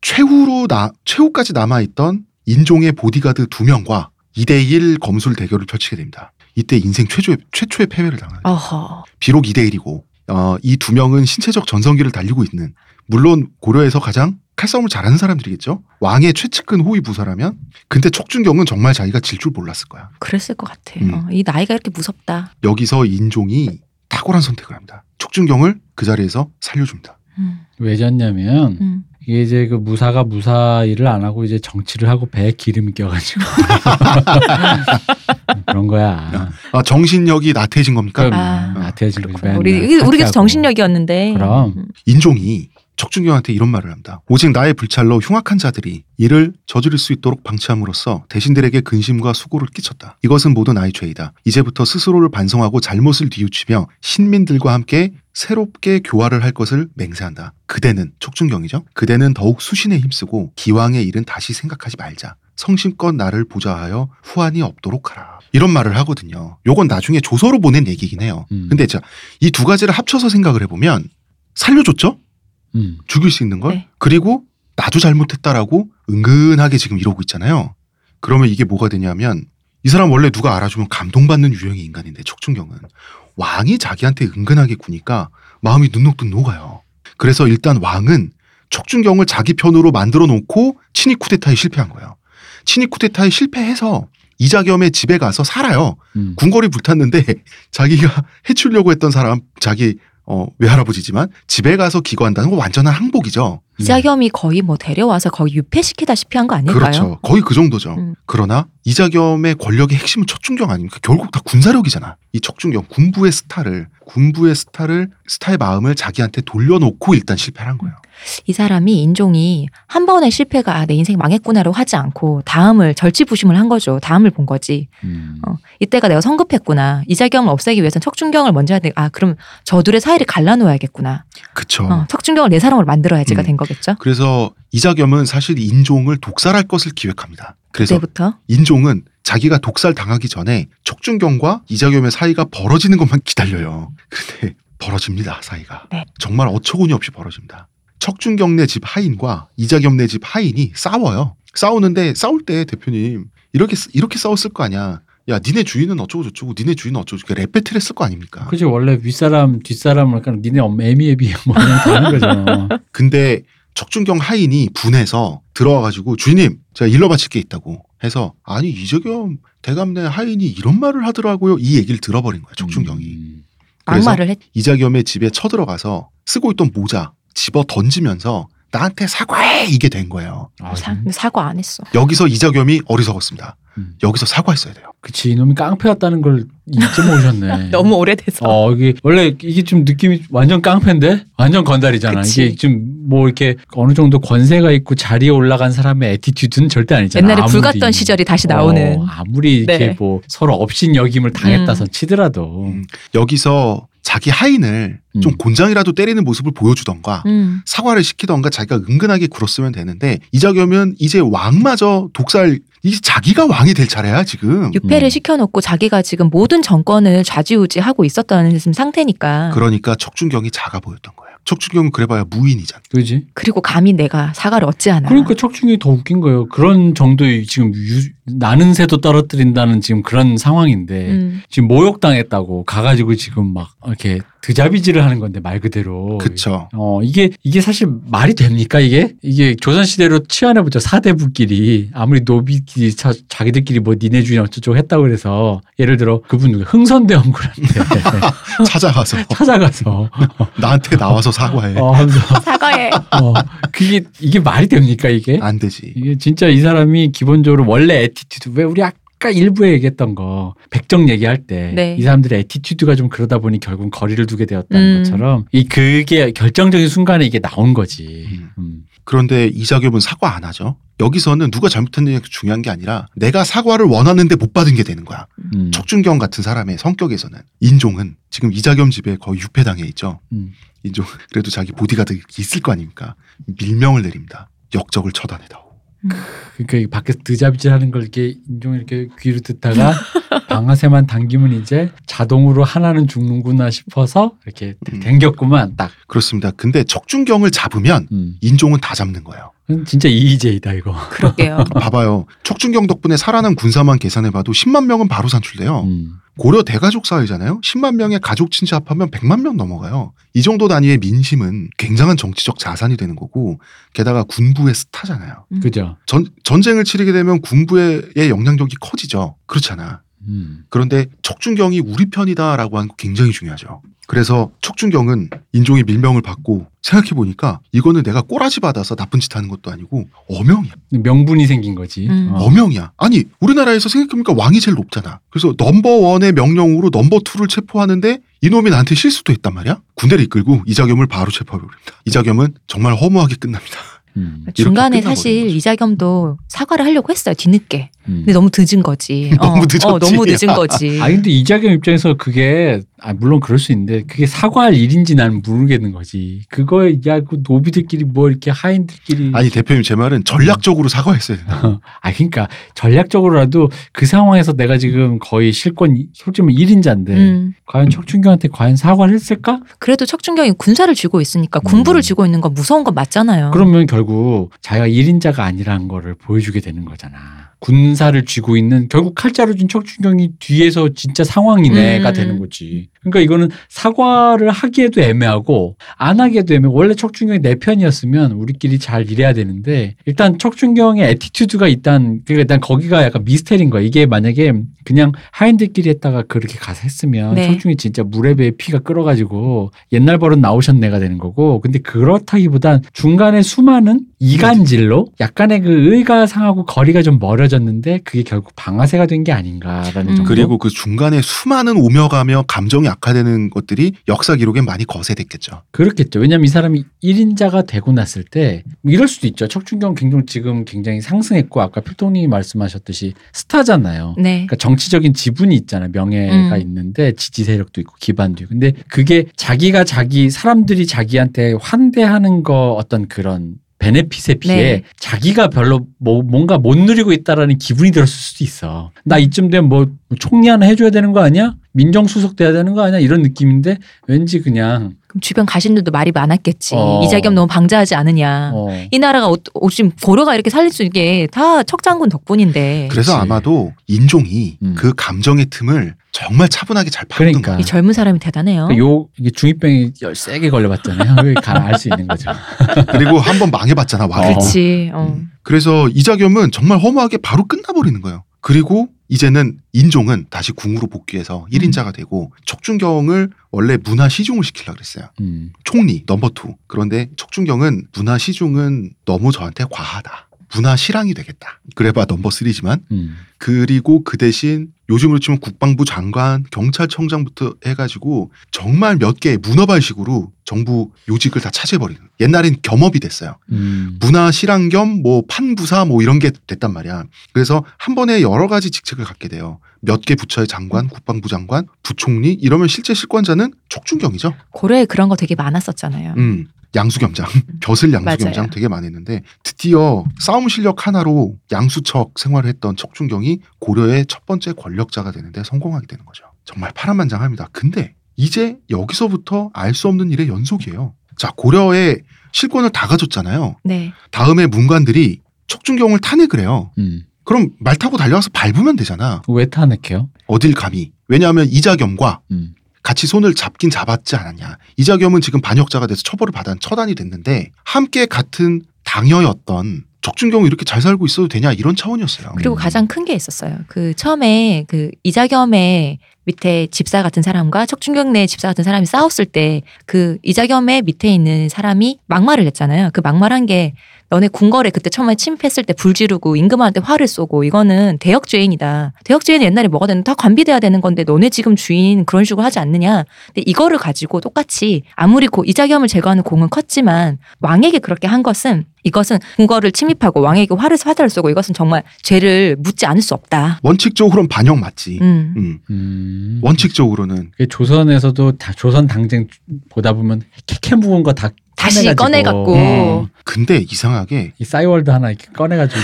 Speaker 1: 최후로 나 최후까지 남아 있던 인종의 보디가드 두 명과 2대1 검술 대결을 펼치게 됩니다. 이때 인생 최초의 최초의 패배를.
Speaker 3: 어허.
Speaker 1: 비록 2대1이고 어, 이 두 명은 신체적 전성기를 달리고 있는 물론 고려에서 가장 칼싸움을 잘하는 사람들이겠죠. 왕의 최측근 호위 부사라면 근데 척준경은 정말 자기가 질 줄 몰랐을 거야.
Speaker 3: 그랬을 것 같아.
Speaker 1: 음.
Speaker 3: 어, 이 나이가 이렇게 무섭다.
Speaker 1: 여기서 인종이 탁월한 선택을 합니다. 척준경을 그 자리에서 살려줍니다.
Speaker 3: 음.
Speaker 2: 왜 졌냐면
Speaker 3: 음.
Speaker 2: 이게 이제 그 무사가 무사 일을 안 하고 이제 정치를 하고 배에 기름이 껴가지고 그런 거야.
Speaker 1: 아, 정신력이 나태해진 겁니까?
Speaker 3: 아,
Speaker 2: 나태해진 거지.
Speaker 3: 우리 우리
Speaker 2: 사퇴하고.
Speaker 3: 정신력이었는데.
Speaker 2: 그럼.
Speaker 3: 음.
Speaker 1: 인종이 척준경한테 이런 말을 합니다. 오직 나의 불찰로 흉악한 자들이 이를 저지를 수 있도록 방치함으로써 대신들에게 근심과 수고를 끼쳤다. 이것은 모두 나의 죄이다. 이제부터 스스로를 반성하고 잘못을 뉘우치며 신민들과 함께 새롭게 교화를 할 것을 맹세한다. 그대는 척준경이죠. 그대는 더욱 수신에 힘쓰고 기왕의 일은 다시 생각하지 말자. 성심껏 나를 보자하여 후환이 없도록 하라. 이런 말을 하거든요. 요건 나중에 조서로 보낸 얘기긴 해요.
Speaker 2: 음.
Speaker 1: 근데 자, 이 두 가지를 합쳐서 생각을 해보면 살려줬죠?
Speaker 2: 음.
Speaker 1: 죽일 수 있는 걸?
Speaker 3: 네.
Speaker 1: 그리고 나도 잘못했다라고 은근하게 지금 이러고 있잖아요. 그러면 이게 뭐가 되냐면 이 사람 원래 누가 알아주면 감동받는 유형의 인간인데 척춘경은 왕이 자기한테 은근하게 구니까 마음이 눈녹듯 녹아요. 그래서 일단 왕은 척춘경을 자기 편으로 만들어 놓고 친위 쿠데타에 실패한 거예요. 친위 쿠데타에 실패해서 이자겸의 집에 가서 살아요.
Speaker 2: 음.
Speaker 1: 궁궐이 불탔는데 자기가 해치려고 했던 사람 자기 어, 외할아버지지만 집에 가서 기거한다는 건 완전한 항복이죠.
Speaker 3: 이자겸이 거의 뭐 데려와서 거의 유폐시키다시피 한 거 아닐까요?
Speaker 1: 그렇죠. 거의 그 정도죠.
Speaker 3: 음.
Speaker 1: 그러나 이자겸의 권력의 핵심은 척준경 아닙니까? 결국 다 군사력이잖아. 이 척준경 군부의 스타를 군부의 스타를 스타의 마음을 자기한테 돌려놓고 일단 실패를 한 거예요.
Speaker 3: 이 사람이 인종이 한 번의 실패가 아, 내 인생 망했구나로 하지 않고 다음을 절치부심을 한 거죠. 다음을 본 거지.
Speaker 2: 음.
Speaker 3: 어, 이때가 내가 성급했구나. 이자겸을 없애기 위해서는 척준경을 먼저 해야 돼. 아 그럼 저 둘의 사이를 갈라놓아야겠구나.
Speaker 1: 그쵸.
Speaker 3: 어, 척준경을 내 사람으로 만들어야지가
Speaker 1: 음.
Speaker 3: 된 거겠죠.
Speaker 1: 그래서 이자겸은 사실 인종을 독살할 것을 기획합니다. 그래서
Speaker 3: 그때부터
Speaker 1: 인종은 자기가 독살 당하기 전에 척준경과 이자겸의 사이가 벌어지는 것만 기다려요. 근데 벌어집니다, 사이가.
Speaker 3: 네.
Speaker 1: 정말 어처구니 없이 벌어집니다. 척준경네 집 하인과 이자겸네 집 하인이 싸워요. 싸우는데 싸울 때 대표님 이렇게 쓰- 이렇게 싸웠을 거 아니야. 야, 니네 주인은 어쩌고 저쩌고, 니네 주인은 어쩌고 저쩌고 레페트를 했을 거 아닙니까?
Speaker 2: 그지 원래 윗사람 뒷사람을 약간 니네 엄마 애미애비 뭐 그냥 다 하는 거잖아.
Speaker 1: 근데 척준경 하인이 분해서 들어와가지고 주인님 제가 일러 바칠 게 있다고 해서 아니 이재겸 대감 내 하인이 이런 말을 하더라고요 이 얘기를 들어버린 거야 척준경이
Speaker 2: 음.
Speaker 3: 막말을 했.
Speaker 1: 이자겸의 집에 쳐들어가서 쓰고 있던 모자 집어 던지면서 나한테 사과해 이게 된 거예요
Speaker 2: 아,
Speaker 3: 사, 사과 안 했어.
Speaker 1: 여기서 이자겸이 어리석었습니다
Speaker 2: 음.
Speaker 1: 여기서 사과했어야 돼요
Speaker 2: 그치 이놈이 깡패였다는 걸 잊지 모셨네.
Speaker 3: 너무 오래돼서.
Speaker 2: 어 이게 원래 이게 좀 느낌이 완전 깡패인데 완전 건달이잖아.
Speaker 3: 그치.
Speaker 2: 이게 좀 뭐 이렇게 어느 정도 권세가 있고 자리에 올라간 사람의 애티튜드는 절대 아니잖아.
Speaker 3: 옛날에
Speaker 2: 아무리.
Speaker 3: 불 같던 시절이 다시 나오는.
Speaker 2: 어, 아무리 이렇게
Speaker 3: 네.
Speaker 2: 뭐 서로 업신 여김을 당했다선 치더라도
Speaker 1: 음. 여기서 자기 하인을 좀
Speaker 2: 음.
Speaker 1: 곤장이라도 때리는 모습을 보여주던가
Speaker 3: 음.
Speaker 1: 사과를 시키던가 자기가 은근하게 굴었으면 되는데 이자겸은 이제 왕마저 독살 이 자기가 왕이 될 차례야 지금.
Speaker 3: 유폐를
Speaker 2: 음.
Speaker 3: 시켜놓고 자기가 지금 모든 정권을 좌지우지하고 있었던 지금 상태니까.
Speaker 1: 그러니까 척준경이 작아 보였던 거예요. 척준경은 그래봐야 무인이잖아.
Speaker 2: 그지?
Speaker 3: 그리고 감히 내가 사과를 얻지 않아.
Speaker 2: 그러니까 척중이 더 웃긴 거예요. 그런 정도의 지금 유, 나는 새도 떨어뜨린다는 지금 그런 상황인데
Speaker 3: 음.
Speaker 2: 지금 모욕당했다고 가가지고 지금 막 이렇게 드자비질을 하는 건데 말 그대로.
Speaker 1: 그쵸.
Speaker 2: 어 이게 이게 사실 말이 됩니까 이게 이게 조선 시대로 치환해 보죠 사대부끼리 아무리 노비끼리 자, 자기들끼리 뭐 니네 주인 어쩌고 했다고 그래서 예를 들어 그분 흥선대원군한테
Speaker 1: 찾아가서
Speaker 2: 찾아가서
Speaker 1: 나한테 나와서 사과해.
Speaker 2: 어
Speaker 3: 사과해.
Speaker 2: 어 그게 이게 말이 됩니까 이게
Speaker 1: 안 되지.
Speaker 2: 이게 진짜 이 사람이 기본적으로 원래 attitude 왜 우리 아까 일부에 얘기했던 거 백정 얘기할 때이
Speaker 3: 네.
Speaker 2: 사람들의 에티튜드가 좀 그러다 보니 결국 거리를 두게 되었다는
Speaker 3: 음.
Speaker 2: 것처럼 이 그게 결정적인 순간에 이게 나온 거지.
Speaker 1: 음.
Speaker 2: 음.
Speaker 1: 그런데 이자겸은 사과 안 하죠. 여기서는 누가 잘못했느냐가 중요한 게 아니라 내가 사과를 원하는데 못 받은 게 되는 거야.
Speaker 2: 음.
Speaker 1: 척준경 같은 사람의 성격에서는 인종은 지금 이자겸 집에 거의 유폐당해 있죠.
Speaker 2: 음.
Speaker 1: 인종 그래도 자기 보디가드 있을 거 아닙니까? 밀명을 내립니다. 역적을 처단해다오.
Speaker 2: 그러니까 이 밖에서 드자비질 하는 걸 이렇게 인종 이렇게 귀로 듣다가 방아쇠만 당기면 이제 자동으로 하나는 죽는구나 싶어서 이렇게
Speaker 1: 음.
Speaker 2: 댕겼구만 딱.
Speaker 1: 그렇습니다. 근데 척준경을 잡으면
Speaker 2: 음.
Speaker 1: 인종은 다 잡는 거예요.
Speaker 2: 진짜 이의제이다 이거.
Speaker 3: 그러게요.
Speaker 1: 봐봐요. 척준경 덕분에 살아난 군사만 계산해봐도 10만 명은 바로 산출돼요.
Speaker 2: 음.
Speaker 1: 고려 대가족 사회잖아요. 10만 명의 가족 친지 합하면 100만 명 넘어가요. 이 정도 단위의 민심은 굉장한 정치적 자산이 되는 거고 게다가 군부의 스타잖아요.
Speaker 2: 그죠.
Speaker 1: 전, 전쟁을 치르게 되면 군부의 영향력이 커지죠. 그렇잖아.
Speaker 2: 음.
Speaker 1: 그런데 척준경이 우리 편이다라고 하는 거 굉장히 중요하죠. 그래서 척준경은 인종의 밀명을 받고 생각해 보니까 이거는 내가 꼬라지 받아서 나쁜 짓 하는 것도 아니고 어명이야.
Speaker 2: 명분이 생긴 거지.
Speaker 3: 음.
Speaker 2: 어.
Speaker 1: 어명이야. 아니 우리나라에서 생각해보니까 왕이 제일 높잖아. 그래서 number one의 명령으로 number two를 체포하는데 이놈이 나한테 실수도 했단 말이야. 군대를 이끌고 이자겸을 바로 체포해버립니다. 이자겸은 정말 허무하게 끝납니다.
Speaker 2: 음.
Speaker 3: 중간에 사실. 이자겸도 사과를 하려고 했어요. 뒤늦게.
Speaker 2: 음.
Speaker 3: 근데 너무 늦은 거지.
Speaker 1: 너무 늦었지.
Speaker 3: 어, 너무 늦은 거지.
Speaker 2: 아 근데 이자겸 입장에서 그게 아 물론 그럴 수 있는데 그게 사과할 일인지 나는 모르겠는 거지. 그거에 야그 노비들끼리 뭐 이렇게 하인들끼리
Speaker 1: 아니 대표님 제 말은 전략적으로 사과했어야 된다.
Speaker 2: 아 그러니까 전략적으로라도 그 상황에서 내가 지금 거의 실권 솔직히 말 1인자인데
Speaker 3: 음.
Speaker 2: 과연 척춘경한테 과연 사과를 했을까?
Speaker 3: 그래도 척준경이 군사를 쥐고 있으니까 군부를
Speaker 2: 음.
Speaker 3: 쥐고 있는 건 무서운 건 맞잖아요.
Speaker 2: 그러면 결국 자기가 1인자가 아니라는 거를 보여주게 되는 거잖아. 군사를 쥐고 있는 결국 칼자루 쥔 척준경이 뒤에서 진짜 상황이네가
Speaker 3: 음.
Speaker 2: 되는 거지. 그러니까 이거는 사과를 하기에도 애매하고 안 하기에도 애매하고 원래 척준경이 내 편이었으면 우리끼리 잘 일해야 되는데 일단 척준경의 attitude가 일단 그러니까 일단 거기가 약간 미스테리인 거야. 이게 만약에 그냥 하인들끼리 했다가 그렇게 가서 했으면
Speaker 3: 네.
Speaker 2: 척준경이 진짜 무뢰배의 피가 끓어가지고 옛날 버릇 나오셨네가 되는 거고 근데 그렇다기보단 중간에 수많은 이간질로 약간의 그 의가 상하고 거리가 좀 멀어 졌는데 그게 결국 방아쇠가 된 게 아닌가라는
Speaker 3: 음.
Speaker 2: 정도.
Speaker 1: 그리고 그 중간에 수많은 오며가며 감정이 악화되는 것들이 역사 기록에 많이 거세됐겠죠.
Speaker 2: 그렇겠죠. 왜냐하면 이 사람이 1인자가 되고 났을 때뭐 이럴 수도 있죠. 척춘경 굉장히 지금 굉장히 상승했고 아까 필동님이 말씀하셨듯이 스타잖아요.
Speaker 3: 네.
Speaker 2: 그러니까 정치적인 지분이 있잖아요. 명예가
Speaker 3: 음.
Speaker 2: 있는데 지지 세력도 있고 기반도 있고. 근데 그게 자기가 자기 사람들이 자기한테 환대하는 거 어떤 그런 베네핏에 비해
Speaker 3: 네.
Speaker 2: 자기가 별로 뭐 뭔가 못 누리고 있다라는 기분이 들었을 수도 있어. 나 이쯤 되면 뭐 총리 하나 해줘야 되는 거 아니야? 민정수석 돼야 되는 거 아니야? 이런 느낌인데 왠지 그냥
Speaker 3: 그럼 주변 가신들도 말이 많았겠지.
Speaker 2: 어.
Speaker 3: 이자겸 너무 방자하지 않으냐.
Speaker 2: 어.
Speaker 3: 이 나라가 어, 어, 지금 고려가 이렇게 살릴 수 있게 다 척장군 덕분인데.
Speaker 1: 그래서
Speaker 2: 그치.
Speaker 1: 아마도 인종이
Speaker 2: 음.
Speaker 1: 그 감정의 틈을 정말 차분하게 잘 파고든
Speaker 2: 그러니까.
Speaker 3: 이 젊은 사람이 대단해요.
Speaker 2: 그러니까 요 이게 중2병이 열 세게 걸려봤잖아요. 알수 있는 거죠.
Speaker 1: 그리고 한 번 망해봤잖아. 외가.
Speaker 3: 그렇지. 어.
Speaker 1: 음. 그래서 이자겸은 정말 허무하게 바로 끝나버리는 거예요. 그리고 이제는 인종은 다시 궁으로 복귀해서 1인자가 되고 척준경을 원래 문하시중을 시키려고 그랬어요.
Speaker 2: 음.
Speaker 1: 총리 number two. 그런데 척준경은 문하시중은 너무 저한테 과하다. 문하시랑이 되겠다. 그래봐 number three지만
Speaker 2: 음.
Speaker 1: 그리고 그 대신 요즘으로 치면 국방부 장관, 경찰청장부터 해가지고 정말 몇 개의 문어발식으로 정부 요직을 다 차지해버리는. 옛날엔 겸업이 됐어요.
Speaker 2: 음.
Speaker 1: 문하시랑 겸 뭐 판부사 뭐 이런 게 됐단 말이야. 그래서 한 번에 여러 가지 직책을 갖게 돼요. 몇 개 부처의 장관, 국방부 장관, 부총리 이러면 실제 실권자는 척준경이죠.
Speaker 3: 고려에 그런 거 되게 많았었잖아요.
Speaker 1: 음. 양수겸장, 벼슬 양수겸장. 되게 많았는데 드디어 싸움 실력 하나로 양수척 생활을 했던 척준경이 고려의 첫 번째 권력자가 되는데 성공하게 되는 거죠. 정말 파란만장합니다. 근데 이제 여기서부터 알 수 없는 일의 연속이에요. 자, 고려의 실권을 다 가졌잖아요.
Speaker 3: 네.
Speaker 1: 다음에 문관들이 척준경을 탄핵을 해요.
Speaker 2: 음.
Speaker 1: 그럼 말 타고 달려와서 밟으면 되잖아.
Speaker 2: 왜 탄핵해요?
Speaker 1: 어딜 감히. 왜냐하면 이자겸과
Speaker 2: 음.
Speaker 1: 같이 손을 잡긴 잡았지 않았냐. 이자겸은 지금 반역자가 돼서 처벌을 받아 처단이 됐는데 함께 같은 당여였던 적준경이 이렇게 잘 살고 있어도 되냐 이런 차원이었어요.
Speaker 3: 그리고
Speaker 2: 음.
Speaker 3: 가장 큰 게 있었어요. 그 처음에 그 이자겸의 밑에 집사 같은 사람과 척준경네 집사 같은 사람이 싸웠을 때 그 이자겸의 밑에 있는 사람이 막말을 했잖아요. 그 막말한 게 너네 궁궐에 그때 처음에 침입했을 때 불 지르고 임금한테 화를 쏘고 이거는 대역죄인이다. 대역죄인은 옛날에 뭐가 되는 다 관비돼야 되는 건데 너네 지금 주인 그런 식으로 하지 않느냐. 근데 이거를 가지고 똑같이 아무리 고 이자겸을 제거하는 공은 컸지만 왕에게 그렇게 한 것은 이것은 궁궐을 침입하고 왕에게 화를 화살을 쏘고 이것은 정말 죄를 묻지 않을 수 없다.
Speaker 1: 원칙적으로는 반역 맞지.
Speaker 3: 음.
Speaker 1: 음.
Speaker 2: 음.
Speaker 1: 원칙적으로는
Speaker 2: 그게 조선에서도 다 조선 당쟁 보다 보면 캐캐 묵은 거 다
Speaker 3: 다시 꺼내갖고.
Speaker 2: 어,
Speaker 1: 근데 이상하게
Speaker 2: 이 싸이월드 하나 이렇게 꺼내가지고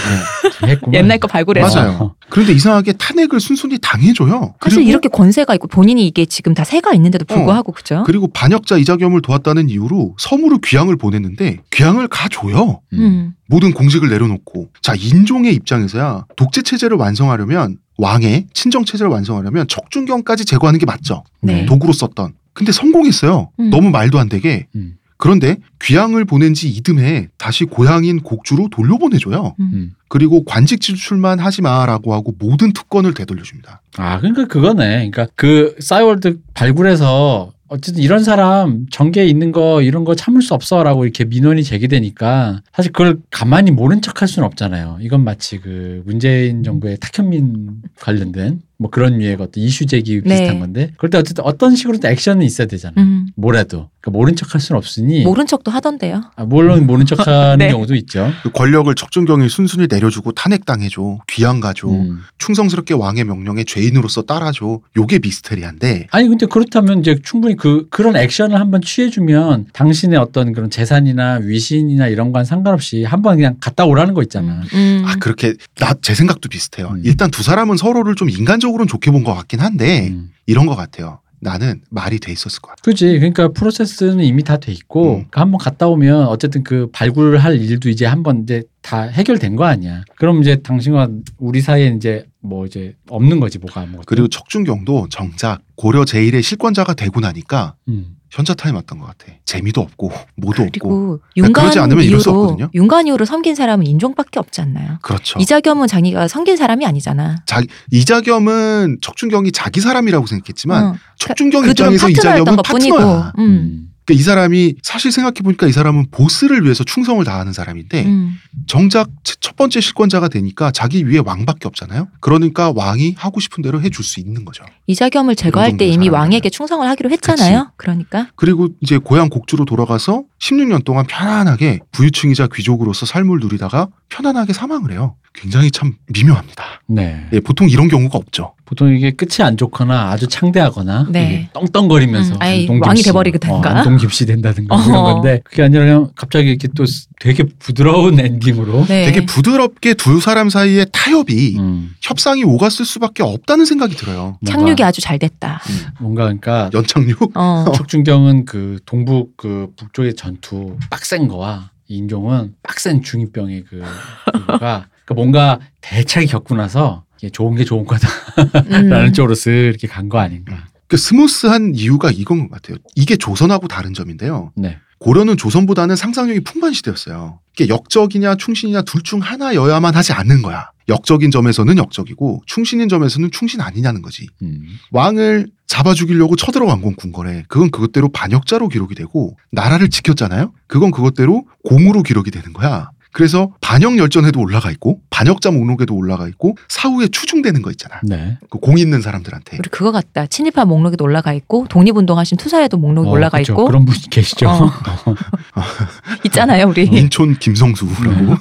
Speaker 2: 좀 했구만.
Speaker 3: 옛날 거 발굴해서.
Speaker 1: 맞아요. 그런데 이상하게 탄핵을 순순히 당해줘요.
Speaker 3: 사실
Speaker 1: 그리고-
Speaker 3: 이렇게 권세가 있고 본인이 이게 지금 다 세가 있는데도 불구하고 그죠?
Speaker 1: 그리고 반역자 이자겸을 도왔다는 이유로 섬으로 귀향을 보냈는데 귀향을 가줘요.
Speaker 2: 음.
Speaker 3: 음.
Speaker 1: 모든 공직을 내려놓고 자 인종의 입장에서야 독재 체제를 완성하려면 왕의 친정 체제를 완성하려면 척준경까지 제거하는 게 맞죠.
Speaker 3: 네.
Speaker 1: 도구로 썼던. 근데 성공했어요.
Speaker 3: 음.
Speaker 1: 너무 말도 안 되게.
Speaker 2: 음.
Speaker 1: 그런데 귀향을 보낸 지 이듬해 다시 고향인 곡주로 돌려보내줘요.
Speaker 2: 음.
Speaker 1: 그리고 관직 지출만 하지 마라고 하고 모든 특권을 되돌려줍니다.
Speaker 2: 아, 그러니까 그거네. 그러니까 그 싸이월드 발굴해서 어쨌든 이런 사람 전개에 있는 거 이런 거 참을 수 없어라고 이렇게 민원이 제기되니까 사실 그걸 가만히 모른 척할 수는 없잖아요. 이건 마치 그 문재인 정부의 탁현민 관련된 뭐 그런 류의 어떤 이슈 제기
Speaker 3: 네.
Speaker 2: 비슷한 건데 그럴 때 어쨌든 어떤 식으로 액션은 있어야 되잖아.
Speaker 3: 음.
Speaker 2: 뭐라도 그러니까 모른 척할 수는 없으니
Speaker 3: 모른 척도 하던데요.
Speaker 2: 아, 물론 모른 척하는
Speaker 3: 네.
Speaker 2: 경우도 있죠.
Speaker 1: 그 권력을 척준경이 순순히 내려주고 탄핵당해줘, 귀양가줘,
Speaker 2: 음.
Speaker 1: 충성스럽게 왕의 명령에 죄인으로서 따라줘. 요게 미스테리한데
Speaker 2: 아니 근데 그렇다면 이제 충분히 그 그런 액션을 한번 취해주면 당신의 어떤 그런 재산이나 위신이나 이런 건 상관없이 한번 그냥 갔다 오라는 거 있잖아.
Speaker 3: 음.
Speaker 1: 아 그렇게 나 제 생각도 비슷해요.
Speaker 2: 음.
Speaker 1: 일단 두 사람은 서로를 좀 인간적 으로는 좋게 본 것 같긴 한데
Speaker 2: 음.
Speaker 1: 이런 것 같아요. 나는 말이 돼 있었을 것 같아.
Speaker 2: 그지. 그러니까 프로세스는 이미 다 돼 있고
Speaker 1: 음.
Speaker 2: 그러니까 한번 갔다 오면 어쨌든 그 발굴할 일도 이제 한번 이제 다 해결된 거 아니야. 그럼 이제 당신과 우리 사이에 이제 뭐 이제 없는 거지 뭐가 아무것도.
Speaker 1: 그리고 척준경도 정작 고려 제1의 실권자가 되고 나니까
Speaker 2: 음.
Speaker 1: 현자 타임 왔던 것 같아. 재미도 없고 뭐도 없고
Speaker 3: 그리고
Speaker 1: 그러니까
Speaker 3: 윤관
Speaker 1: 그러지 않으면 이럴 수 없거든요.
Speaker 3: 윤관 이후로 섬긴 사람은 인종밖에 없지 않나요?
Speaker 1: 그렇죠.
Speaker 3: 이자겸은 자기가 섬긴 사람이 아니잖아.
Speaker 1: 자기 이자겸은 척준경이 자기 사람이라고 생각했지만
Speaker 3: 어.
Speaker 1: 척준경
Speaker 3: 그 둘은
Speaker 1: 입장에서
Speaker 3: 파트너였던
Speaker 1: 이자겸은
Speaker 3: 것뿐이고.
Speaker 1: 파트너야.
Speaker 3: 음.
Speaker 2: 음.
Speaker 1: 그러니까 이 사람이 사실 생각해 보니까 이 사람은 보스를 위해서 충성을 다하는 사람인데
Speaker 3: 음.
Speaker 1: 정작 첫 번째 실권자가 되니까 자기 위에 왕밖에 없잖아요. 그러니까 왕이 하고 싶은 대로 해줄 수 있는 거죠.
Speaker 3: 이자겸을 제거할 때 이미. 왕에게 충성을 하기로 했잖아요. 그러니까
Speaker 1: 그리고 이제 고향 곡주로 돌아가서 16년 동안 편안하게 부유층이자 귀족으로서 삶을 누리다가 편안하게 사망을 해요. 굉장히 참 미묘합니다.
Speaker 2: 네.
Speaker 1: 예, 보통 이런 경우가 없죠.
Speaker 2: 보통 이게 끝이 안 좋거나 아주 창대하거나
Speaker 3: 네.
Speaker 2: 떵떵거리면서
Speaker 3: 음,
Speaker 2: 안동
Speaker 3: 왕이 돼버리든가.
Speaker 2: 어, 안동 김씨 된다든가 뭐 이런
Speaker 3: 어허.
Speaker 2: 건데 그게 아니라 그냥 갑자기 이렇게 또 되게 부드러운 엔딩으로
Speaker 3: 네.
Speaker 1: 되게 부드럽게 두 사람 사이의 타협이
Speaker 2: 음,
Speaker 1: 협상이 오갔을 수밖에 없다는 생각이 들어요.
Speaker 3: 착륙이 아주 잘 됐다.
Speaker 2: 뭔가 그러니까
Speaker 1: 연착륙?
Speaker 3: 어.
Speaker 2: 척준경은 그 동북 그 북쪽의 전투 빡센 거와 인종은 빡센 중이병의 그 그거가 그러니까 뭔가 대차게 겪고 나서 이게 좋은 게 좋은 거다라는
Speaker 3: 음.
Speaker 2: 쪽으로 쓱 이렇게 간 거 아닌가.
Speaker 1: 그 스무스한 이유가 이건 것 같아요. 이게 조선하고 다른 점인데요.
Speaker 2: 네.
Speaker 1: 고려는 조선보다는 상상력이 풍부한 시대였어요. 이게 역적이냐 충신이냐 둘 중 하나여야만 하지 않는 거야. 역적인 점에서는 역적이고 충신인 점에서는 충신 아니냐는 거지.
Speaker 2: 음.
Speaker 1: 왕을 잡아 죽이려고 쳐들어간 건 궁궐에 그건 그것대로 반역자로 기록이 되고 나라를 지켰잖아요. 그건 그것대로 공으로 기록이 되는 거야. 그래서 반역 열전에도 올라가 있고 반역자 목록에도 올라가 있고 사후에 추중되는 거 있잖아.
Speaker 2: 네.
Speaker 1: 그 공 있는 사람들한테.
Speaker 3: 우리 그거 같다. 친일파 목록에도 올라가 있고 독립운동하신 투사에도 목록에
Speaker 2: 어,
Speaker 3: 올라가
Speaker 2: 그쵸.
Speaker 3: 있고
Speaker 2: 그런 분이 계시죠.
Speaker 3: 어. 있잖아요, 우리.
Speaker 1: 인촌 김성수라고.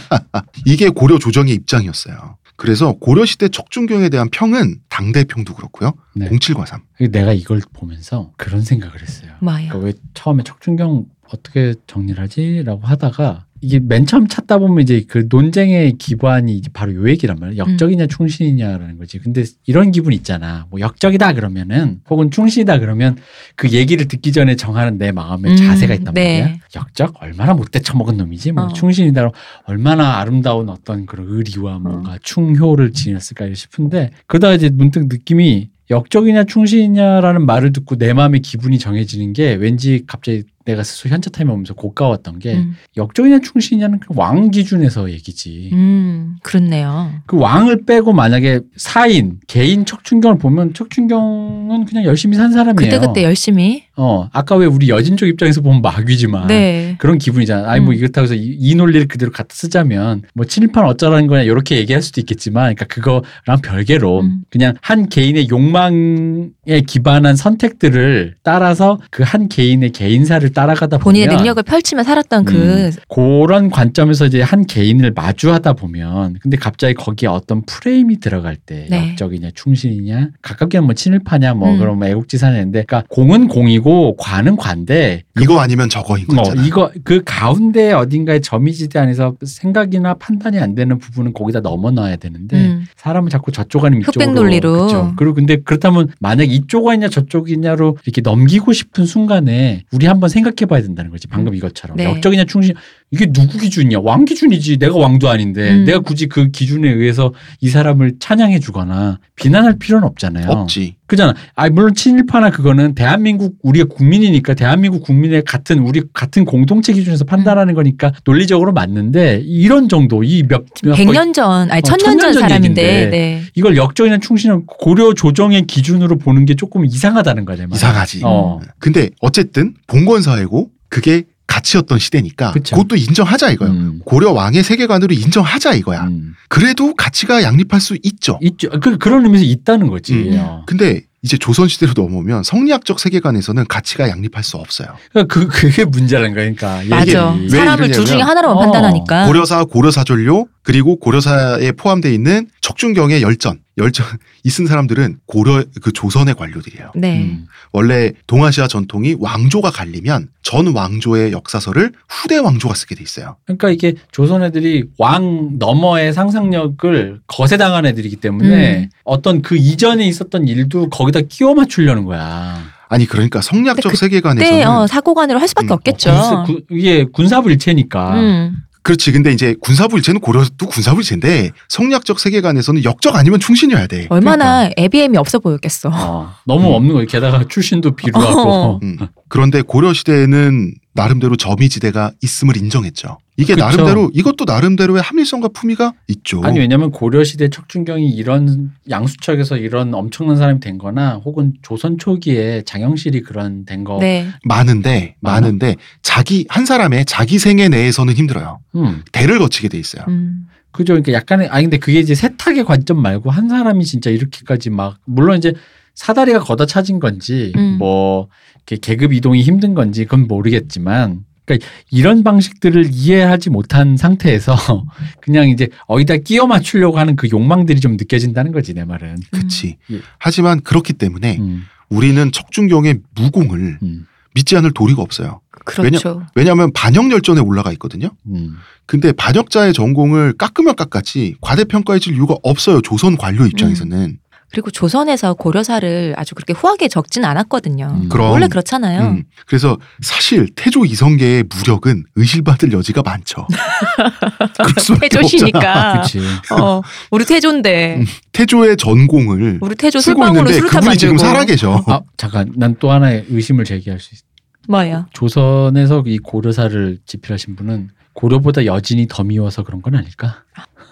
Speaker 1: 이게 고려 조정의 입장이었어요. 그래서 고려 시대 척준경에 대한 평은 당대 평도 그렇고요.
Speaker 2: 네.
Speaker 1: 07과 3.
Speaker 2: 내가 이걸 보면서 그런 생각을 했어요. 그러니까 왜 처음에 척준경 어떻게 정리를 하지라고 하다가 이게 맨 처음 찾다 보면 이제 그 논쟁의 기반이 이제 바로 요 얘기란 말이야. 역적이냐 충신이냐라는 거지. 근데 이런 기분 있잖아. 뭐 역적이다 그러면은 혹은 충신이다 그러면 그 얘기를 듣기 전에 정하는 내 마음의
Speaker 3: 음,
Speaker 2: 자세가 있단
Speaker 3: 네.
Speaker 2: 말이야. 역적 얼마나 못돼 처먹은 놈이지. 뭐
Speaker 3: 어.
Speaker 2: 충신이다 얼마나 아름다운 어떤 그런 의리와 뭔가 충효를 지녔을까 싶은데 그러다가 이제 문득 느낌이 역적이냐 충신이냐라는 말을 듣고 내 마음의 기분이 정해지는 게 왠지 갑자기 내가 스스로 현자 타임에 오면서 고가웠던 게
Speaker 3: 음,
Speaker 2: 역적이냐 충신이냐는 그왕 기준에서 얘기지.
Speaker 3: 음, 그렇네요.
Speaker 2: 그 왕을 빼고 만약에 사인 개인 척춘경을 보면 척춘경은 그냥 열심히 산 사람이에요.
Speaker 3: 그때 그때 열심히.
Speaker 2: 어 아까 왜 우리 여진족 입장에서 보면 마귀지만
Speaker 3: 네.
Speaker 2: 그런 기분이잖아. 아니 뭐
Speaker 3: 음.
Speaker 2: 이렇다고 해서 이, 이 논리를 그대로 갖다 쓰자면 뭐 친일파는 어쩌라는 거냐 이렇게 얘기할 수도 있겠지만 그러니까 그거랑 별개로
Speaker 3: 음.
Speaker 2: 그냥 한 개인의 욕망 에 기반한 선택들을 따라서 그 한 개인의 개인사를 따라가다
Speaker 3: 본인의
Speaker 2: 보면
Speaker 3: 능력을 펼치며 살았던 그
Speaker 2: 음, 그런 관점에서 이제 한 개인을 마주하다 보면 근데 갑자기 거기에 어떤 프레임이 들어갈 때
Speaker 3: 네.
Speaker 2: 역적이냐 충신이냐 가깝게는 뭐 친일파냐 뭐
Speaker 3: 음.
Speaker 2: 그런 뭐 애국지사인데 그러니까 공은 공이고 관은 관데
Speaker 1: 이거 아니면 저거인
Speaker 2: 어,
Speaker 1: 거잖아.
Speaker 2: 이거 그 가운데 어딘가에 점이지대 안에서 생각이나 판단이 안 되는 부분은 거기다 넘어 놔야 되는데
Speaker 3: 음.
Speaker 2: 사람은 자꾸 저쪽 아니면 이쪽으로
Speaker 3: 흑백 논리로.
Speaker 2: 그쵸. 그리고 근데 그렇다면 만약 이쪽이냐 저쪽이냐로 이렇게 넘기고 싶은 순간에 우리 한번 생각해 봐야 된다는 거지 방금 이것처럼
Speaker 3: 네.
Speaker 2: 역적이냐 충신 이게 누구 기준이야 왕 기준이지 내가 왕도 아닌데
Speaker 3: 음.
Speaker 2: 내가 굳이 그 기준에 의해서 이 사람을 찬양해 주거나 비난할 필요는 없잖아요
Speaker 1: 없지.
Speaker 2: 그잖아. 아 물론 친일파나 그거는 대한민국 우리가 국민이니까 대한민국 국민의 같은 우리 같은 공동체 기준에서 판단하는 거니까 논리적으로 맞는데 이런 정도 이몇
Speaker 3: 100년 전, 아니
Speaker 2: 어,
Speaker 3: 천년 전
Speaker 2: 천년 전
Speaker 3: 사람인데. 네.
Speaker 2: 이걸 역적이나 충신은 고려 조정의 기준으로 보는 게 조금 이상하다는 거잖아요.
Speaker 1: 이상하지.
Speaker 2: 어.
Speaker 1: 근데 어쨌든 봉건 사회고 그게 가치였던 시대니까
Speaker 2: 그쵸.
Speaker 1: 그것도 인정하자 이거예요.
Speaker 2: 음.
Speaker 1: 고려 왕의 세계관으로 인정하자 이거야.
Speaker 2: 음.
Speaker 1: 그래도 가치가 양립할 수 있죠.
Speaker 2: 있죠. 그, 그런 의미에서 있다는 거지.
Speaker 1: 음.
Speaker 2: 어.
Speaker 1: 근데 이제 조선 시대로 넘어오면 성리학적 세계관에서는 가치가 양립할 수 없어요.
Speaker 2: 그러니까 그, 그게 문제라는 거니까.
Speaker 3: 맞아.
Speaker 2: 얘기들이.
Speaker 1: 왜
Speaker 3: 사람을 둘 중에 하나로만
Speaker 2: 어.
Speaker 3: 판단하니까.
Speaker 1: 고려사 고려사전료 그리고 고려사에 포함되어 있는 척준경의 열전 열전 이쓴 사람들은 고려 그 조선의 관료들이에요.
Speaker 3: 네.
Speaker 2: 음.
Speaker 1: 원래 동아시아 전통이 왕조가 갈리면 전 왕조의 역사서를 후대 왕조가 쓰게 돼 있어요.
Speaker 2: 그러니까 이게 조선 애들이 왕 너머의 상상력을 거세당한 애들이기 때문에
Speaker 3: 음.
Speaker 2: 어떤 그 이전에 있었던 일도 거기다 끼워 맞추려는 거야.
Speaker 1: 아니 그러니까 성리학적
Speaker 3: 근데
Speaker 1: 세계관에서는
Speaker 3: 그때 어, 사고관으로 할 수밖에
Speaker 1: 음, 어,
Speaker 3: 없겠죠.
Speaker 2: 군사, 구, 이게 군사불체니까.
Speaker 3: 음.
Speaker 1: 그렇지. 근데 이제 군사부 일체는 고려도 군사부 일체인데 성리학적 세계관에서는 역적 아니면 충신이어야 돼.
Speaker 3: 얼마나 애비애미 없어 보였겠어.
Speaker 2: 어, 너무
Speaker 3: 음.
Speaker 2: 없는 거예요. 게다가 출신도 비루하고.
Speaker 3: 어.
Speaker 1: 음. 그런데 고려 시대에는 나름대로 점이지대가 있음을 인정했죠. 이게
Speaker 2: 그쵸.
Speaker 1: 나름대로 이것도 나름대로의 합리성과 품위가 있죠.
Speaker 2: 아니 왜냐면 고려 시대 척준경이 이런 양수척에서 이런 엄청난 사람이 된 거나 혹은 조선 초기에 장영실이 그런 된 거.
Speaker 3: 네.
Speaker 1: 많은데
Speaker 2: 많아?
Speaker 1: 많은데 자기 한 사람의 자기 생애 내에서는 힘들어요.
Speaker 2: 음.
Speaker 1: 대를 거치게 돼 있어요.
Speaker 3: 음.
Speaker 2: 그죠. 그러니까 약간의 아니 근데 그게 이제 세탁의 관점 말고 한 사람이 진짜 이렇게까지 막 물론 이제 사다리가 걷어차진 건지
Speaker 3: 음.
Speaker 2: 뭐 이렇게 계급 이동이 힘든 건지 그건 모르겠지만 그러니까 이런 방식들을 이해하지 못한 상태에서 그냥 이제 어디다 끼워 맞추려고 하는 그 욕망들이 좀 느껴진다는 거지 내 말은.
Speaker 1: 그치.
Speaker 2: 예.
Speaker 1: 하지만 그렇기 때문에
Speaker 2: 음,
Speaker 1: 우리는 척준경의 무공을
Speaker 2: 음,
Speaker 1: 믿지 않을 도리가 없어요.
Speaker 3: 그렇죠.
Speaker 1: 왜냐하면 반역 열전에 올라가 있거든요.
Speaker 2: 음.
Speaker 1: 근데 반역자의 전공을 깎으면 깎았지 과대평가해줄 이유가 없어요. 조선 관료 입장에서는.
Speaker 3: 그리고 조선에서 고려사를 아주 그렇게 후하게 적진 않았거든요.
Speaker 2: 음.
Speaker 1: 그럼
Speaker 3: 원래 그렇잖아요.
Speaker 1: 음. 그래서 사실 태조 이성계의 무력은 의실받을 여지가 많죠.
Speaker 3: 태조시니까.
Speaker 2: 그렇지.
Speaker 3: 어, 우리 태조인데
Speaker 1: 음. 태조의 전공을
Speaker 3: 우리 태조
Speaker 1: 쓰고
Speaker 3: 술방으로
Speaker 1: 있는데 그분이 지금. 살아계셔.
Speaker 2: 아 잠깐 난 또 하나의 의심을 제기할 수 있어.
Speaker 3: 뭐야?
Speaker 2: 조선에서 이 고려사를 집필하신 분은 고려보다 여진이 더 미워서 그런 건 아닐까?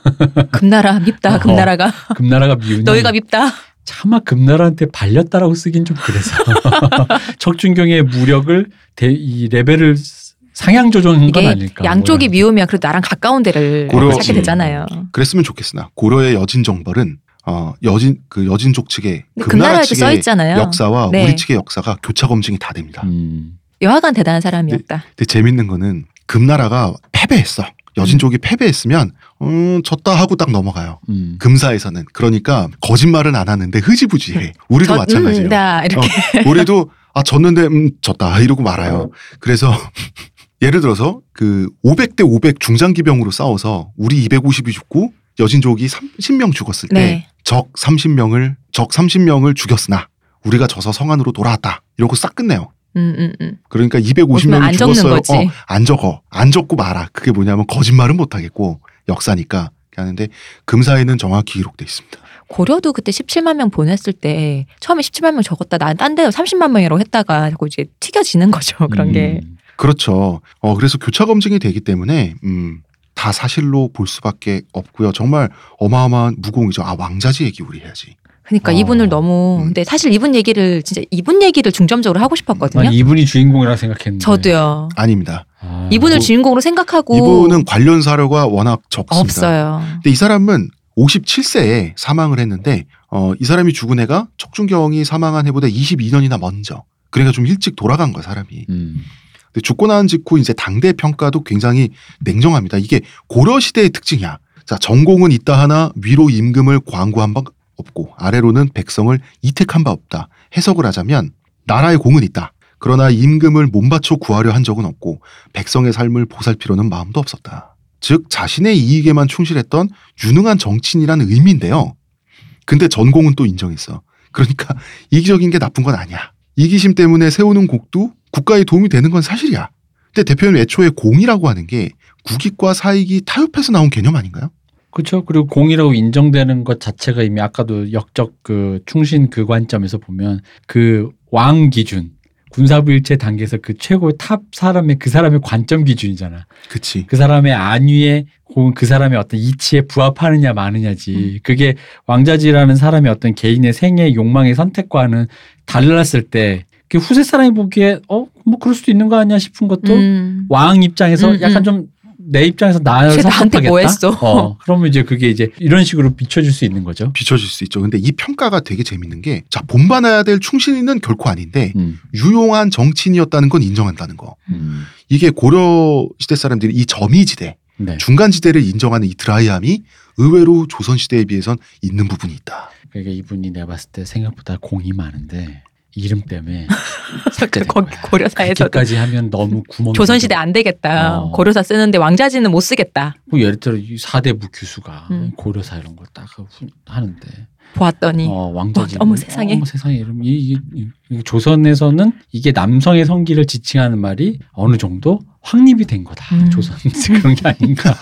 Speaker 3: 금나라 밉다.
Speaker 2: 어.
Speaker 3: 금나라가
Speaker 2: 금나라가 미우니
Speaker 3: 너희가 밉다.
Speaker 2: 차마 금나라한테 발렸다라고 쓰긴 좀 그래서 척준경의 무력을 대, 이 레벨을 상향 조정한 건 아닐까?
Speaker 3: 양쪽이. 미우면 그래도 나랑 가까운 데를
Speaker 1: 고려-
Speaker 3: 찾게. 되잖아요.
Speaker 1: 그랬으면 좋겠으나 고려의 여진 정벌은 어, 여진 그 여진족 측의
Speaker 3: 근데
Speaker 1: 금나라 측의
Speaker 3: 있잖아요.
Speaker 1: 역사와
Speaker 3: 네.
Speaker 1: 우리 측의 역사가 교차 검증이 다 됩니다.
Speaker 2: 음.
Speaker 3: 여하간 대단한 사람이었다.
Speaker 1: 근데 재밌는 거는 금나라가 패배했어. 여진족이 패배했으면 음, 졌다 하고 딱 넘어가요.
Speaker 2: 음.
Speaker 1: 금사에서는 그러니까 거짓말은 안 하는데 흐지부지해. 우리도
Speaker 3: 저-
Speaker 1: 마찬가지예요. 어, 우리도 아 졌는데 음 졌다 이러고 말아요. 그래서 예를 들어서 그 500대 500 중장기병으로 싸워서 우리 250이 죽고 여진족이 30명 죽었을 때
Speaker 3: 네.
Speaker 1: 적 30명을 적 30명을 죽였으나 우리가 져서 성안으로 돌아왔다. 이러고 싹 끝내요.
Speaker 3: 음, 음, 음.
Speaker 1: 그러니까
Speaker 3: 웃으면
Speaker 1: 250명이
Speaker 3: 안 적는
Speaker 1: 죽었어요.
Speaker 3: 거지.
Speaker 1: 어, 안 적어. 안 적고 말아. 그게 뭐냐면 거짓말은 못 하겠고 역사니까 하는데 금사에는 정확히 기록돼 있습니다.
Speaker 3: 고려도 그때 17만 명 보냈을 때 처음에 17만 명 적었다. 난 딴데 30만 명이라고 했다가 자꾸 이제 튀겨지는 거죠. 그런 게.
Speaker 2: 음.
Speaker 1: 그렇죠. 어 그래서 교차 검증이 되기 때문에 음. 다 사실로 볼 수밖에 없고요. 정말 어마어마한 무공이죠. 아 왕자지 얘기 우리 해야지.
Speaker 3: 그러니까
Speaker 2: 어.
Speaker 3: 이분을 너무
Speaker 1: 음.
Speaker 3: 근데 사실 이분 얘기를 진짜 이분 얘기를 중점적으로 하고 싶었거든요.
Speaker 2: 난 이분이 주인공이라 생각했는데.
Speaker 3: 저도요.
Speaker 1: 아닙니다.
Speaker 2: 아.
Speaker 3: 이분을
Speaker 1: 뭐,
Speaker 3: 주인공으로 생각하고
Speaker 1: 이분은 관련 사료가 워낙 적습니다.
Speaker 3: 없어요.
Speaker 1: 근데 이 사람은 57세에 사망을 했는데 어, 이 사람이 죽은 해가 척준경이 사망한 해보다 22년이나 먼저. 그러니까 좀 일찍 돌아간 거야 사람이.
Speaker 2: 음.
Speaker 1: 근데 죽고 난 직후 이제 당대 평가도 굉장히 냉정합니다. 이게 고려 시대의 특징이야. 자 전공은 있다 하나 위로 임금을 광고한 바 없고 아래로는 백성을 이택한 바 없다. 해석을 하자면 나라의 공은 있다. 그러나 임금을 몸바쳐 구하려 한 적은 없고 백성의 삶을 보살피려는 마음도 없었다. 즉 자신의 이익에만 충실했던 유능한 정치인이라는 의미인데요. 근데 전공은 또 인정했어. 그러니까 이기적인 게 나쁜 건 아니야. 이기심 때문에 세우는 곡도 국가에 도움이 되는 건 사실이야. 근데 대표는 애초에 공이라고 하는 게 국익과 사익이 타협해서 나온 개념 아닌가요?
Speaker 2: 그렇죠. 그리고 공이라고 인정되는 것 자체가 이미 아까도 역적 그 충신 그 관점에서 보면 그 왕 기준 군사부 일체 단계에서 그 최고 top 사람의 그 사람의 관점 기준이잖아.
Speaker 1: 그치.
Speaker 2: 그 사람의 안위에 혹은 그 사람의 어떤 이치에 부합하느냐 마느냐지. 그게 왕자지라는 사람의 어떤 개인의 생애 욕망의 선택과는 달랐을 때그 후세 사람이 보기에 어 뭐 그럴 수도 있는 거 아니야 싶은 것도
Speaker 3: 음.
Speaker 2: 왕 입장에서
Speaker 3: 음,
Speaker 2: 약간
Speaker 3: 음.
Speaker 2: 좀 내 입장에서 나를
Speaker 3: 쟤 나한테. 뭐 했어?
Speaker 2: 어, 그러면 이제 그게 이제 이런 식으로 비춰질 수 있는 거죠.
Speaker 1: 비춰질 수 있죠. 근데 이 평가가 되게 재밌는 게, 자, 본받아야 될 충신은 결코 아닌데,
Speaker 2: 음.
Speaker 1: 유용한 정치인이었다는 건 인정한다는 거.
Speaker 2: 음.
Speaker 1: 이게 고려 시대 사람들이 이 점이지대,
Speaker 2: 네.
Speaker 1: 중간 지대를 인정하는 이 드라이함이 의외로 조선 시대에 비해선 있는 부분이 있다.
Speaker 2: 그러니까 이분이 내가 봤을 때 생각보다 공이 많은데 이름 때문에
Speaker 3: 그
Speaker 2: 삭제된
Speaker 3: 거기
Speaker 2: 거야.
Speaker 3: 고려사에서도
Speaker 2: 그렇게까지 하면 너무 구멍.
Speaker 3: 조선시대 안 되겠다.
Speaker 2: 어.
Speaker 3: 고려사 쓰는데 왕자지는 못 쓰겠다.
Speaker 2: 뭐 예를 들어 이 사대부 규수가
Speaker 3: 음.
Speaker 2: 고려사 이런 걸 딱 하는데
Speaker 3: 보았더니
Speaker 2: 어, 왕자지.
Speaker 3: 어머, 세상에.
Speaker 2: 어머 세상에 이름 이, 이, 이, 이 조선에서는 이게 남성의 성기를 지칭하는 말이 어느 정도 확립이 된 거다.
Speaker 3: 음.
Speaker 2: 조선 그런 게 아닌가.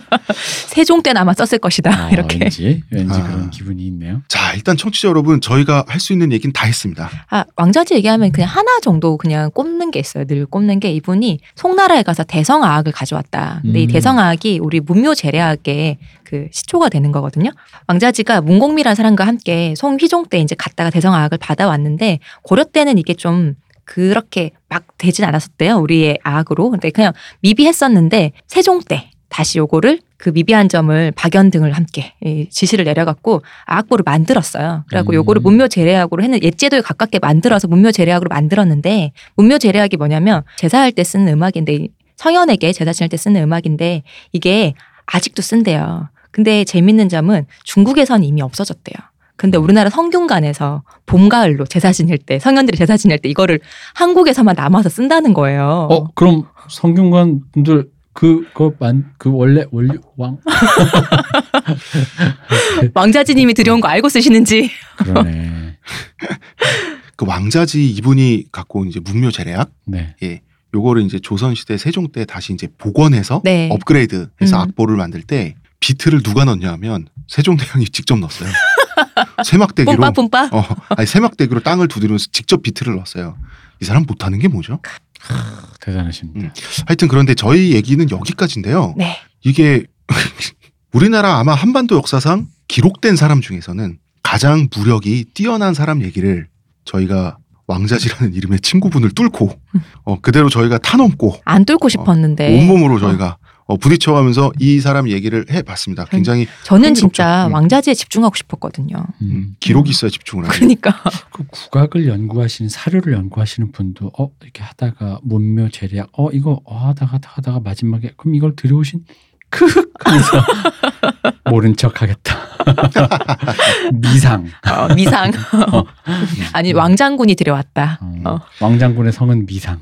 Speaker 3: 세종 때는 아마 썼을 것이다.
Speaker 2: 어,
Speaker 3: 이렇게.
Speaker 2: 왠지 왠지
Speaker 1: 아.
Speaker 2: 그런 기분이 있네요.
Speaker 1: 자, 일단 청취자 여러분, 저희가 할 수 있는 얘기는 다 했습니다.
Speaker 3: 아, 왕자지 얘기하면 그냥 하나 정도 그냥 꼽는 게 있어요. 늘 꼽는 게 이분이 송나라에 가서 대성아학을 가져왔다. 근데 이
Speaker 2: 음.
Speaker 3: 대성아학이 우리 문묘 재래학의 그 시초가 되는 거거든요. 왕자지가 문공미라는 사람과 함께 송휘종 때 이제 갔다가 대성아학을 받아왔는데 고려 때는 이게 좀 그렇게 막 되진 않았었대요. 우리의 아학으로. 근데 그냥 미비했었는데 세종 때 다시 요거를 그 미비한 점을 박연 등을 함께 이 지시를 내려갖고 아학보를 만들었어요. 그래갖고
Speaker 2: 음.
Speaker 3: 요거를 문묘 재래학으로 했는 옛제도에 가깝게 만들어서 문묘 재래학으로 만들었는데 문묘 재래학이 뭐냐면 제사할 때 쓰는 음악인데 이 성현에게 제사 지낼 때 쓰는 음악인데 이게 아직도 쓴대요. 근데 재밌는 점은 중국에선 이미 없어졌대요. 근데 우리나라 성균관에서 봄 가을로 제사 지낼 때 성현들이 제사 지낼 때 이거를 한국에서만 남아서 쓴다는 거예요.
Speaker 2: 어 그럼 성균관 분들 그그만그 원래 원류 왕
Speaker 3: 왕자지님이 들여온 거 알고 쓰시는지
Speaker 2: 그러네.
Speaker 1: 그 왕자지 이분이 갖고 온 이제 문묘 재래약,
Speaker 2: 네.
Speaker 1: 예. 요거를 이제 조선 시대 세종 때 다시 이제 복원해서
Speaker 3: 네.
Speaker 1: 업그레이드해서
Speaker 3: 음.
Speaker 1: 악보를 만들 때 비트를 누가 넣냐 하면 세종대왕이 직접 넣었어요. 세막대기로
Speaker 3: 뿜빠 뿜빠
Speaker 1: 어, 아니 세막대기로 땅을 두드리면서 직접 비트를 넣었어요. 이 사람 못하는 게 뭐죠?
Speaker 2: 대단하십니다.
Speaker 1: 음. 하여튼 그런데 저희 얘기는 여기까지인데요.
Speaker 3: 네
Speaker 1: 이게 우리나라 아마 한반도 역사상 기록된 사람 중에서는 가장 무력이 뛰어난 사람 얘기를 저희가 왕자지라는 이름의 친구분을 뚫고 어, 그대로 저희가 타넘고
Speaker 3: 안 뚫고 싶었는데
Speaker 1: 온몸으로 저희가 어, 부딪혀가면서 이 사람 얘기를 해봤습니다. 굉장히
Speaker 3: 저는
Speaker 1: 흥미롭죠.
Speaker 3: 진짜
Speaker 1: 음.
Speaker 3: 왕자지에 집중하고 싶었거든요.
Speaker 2: 음.
Speaker 1: 음, 기록이 있어야 집중을 하죠.
Speaker 3: 그러니까
Speaker 2: 그 국악을 연구하시는 사료를 연구하시는 분도 어 이렇게 하다가 문묘 재래약 어 이거 어, 하다가 하다가 하다가 마지막에 그럼 이걸 들여오신 크흑 하면서 모른 척 하겠다. 미상.
Speaker 3: 어, 미상 아니 왕장군이 들여왔다.
Speaker 2: 어,
Speaker 3: 어.
Speaker 2: 왕장군의 성은 미상.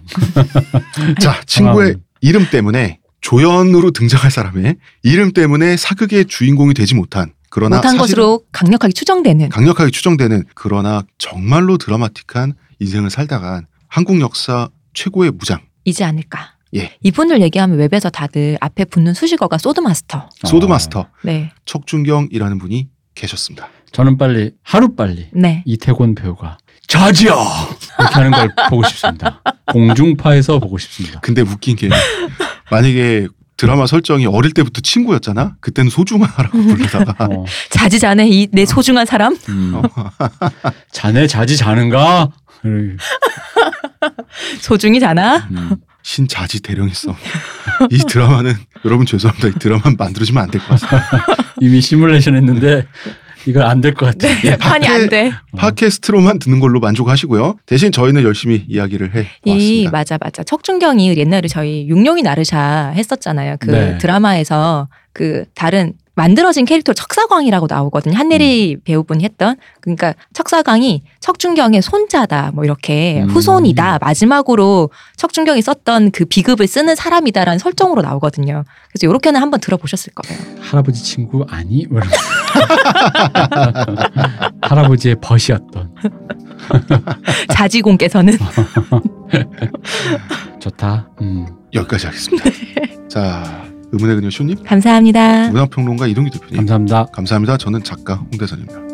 Speaker 1: 자, 친구의
Speaker 2: 아.
Speaker 1: 이름 때문에 조연으로 등장할 사람의 이름 때문에 사극의 주인공이 되지 못한 그러나
Speaker 3: 못한 것으로 강력하게 추정되는
Speaker 1: 강력하게 추정되는 그러나 정말로 드라마틱한 인생을 살다간 한국 역사 최고의 무장
Speaker 3: 이지 않을까.
Speaker 1: 예.
Speaker 3: 이분을 얘기하면 웹에서 다들 앞에 붙는 수식어가 소드마스터.
Speaker 1: 소드마스터
Speaker 3: 네,
Speaker 1: 척준경이라는 분이 계셨습니다.
Speaker 2: 저는 빨리 하루 빨리
Speaker 3: 네.
Speaker 2: 이태곤 배우가 자지야 이렇게 하는 걸 보고 싶습니다. 공중파에서 보고 싶습니다.
Speaker 1: 근데 웃긴 게 만약에 드라마 설정이 어릴 때부터 친구였잖아. 그때는 소중하라고 부르다가
Speaker 2: 어,
Speaker 3: 자지 자네 이 내 소중한 사람
Speaker 2: 음. 자네 자지 자는가? 음,
Speaker 3: 소중이잖아.
Speaker 2: 음.
Speaker 1: 신자지 대령했어. 이 드라마는 여러분 죄송합니다. 이 드라마 만들어지면 안 될 것 같습니다.
Speaker 2: 이미 시뮬레이션 했는데 이걸 안될 것 같아.
Speaker 3: 네, 판이 안 돼.
Speaker 1: 팟캐스트로만 듣는 걸로 만족하시고요. 대신 저희는 열심히 이야기를
Speaker 3: 해이
Speaker 1: 왔습니다.
Speaker 3: 맞아 맞아 척준경이 옛날에 저희 육룡이 나르샤 했었잖아요. 그
Speaker 2: 네.
Speaker 3: 드라마에서 그 다른 만들어진 캐릭터 척사광이라고 나오거든요. 한예리 배우분이 했던 그러니까 척사광이 척준경의 손자다 뭐 이렇게
Speaker 2: 음.
Speaker 3: 후손이다 마지막으로 척준경이 썼던 그 비급을 쓰는 사람이다라는 설정으로 나오거든요. 그래서 이렇게는 한번 들어보셨을 거예요.
Speaker 2: 할아버지 친구 아니? 뭐. 할아버지의 벗이었던
Speaker 3: 자지공께서는
Speaker 2: 좋다. 음.
Speaker 1: 여기까지 하겠습니다. 자, 의문의 그녀 쇼님.
Speaker 3: 감사합니다.
Speaker 1: 문화평론가 이동규 대표님.
Speaker 2: 감사합니다.
Speaker 1: 감사합니다. 저는 작가 홍대선입니다.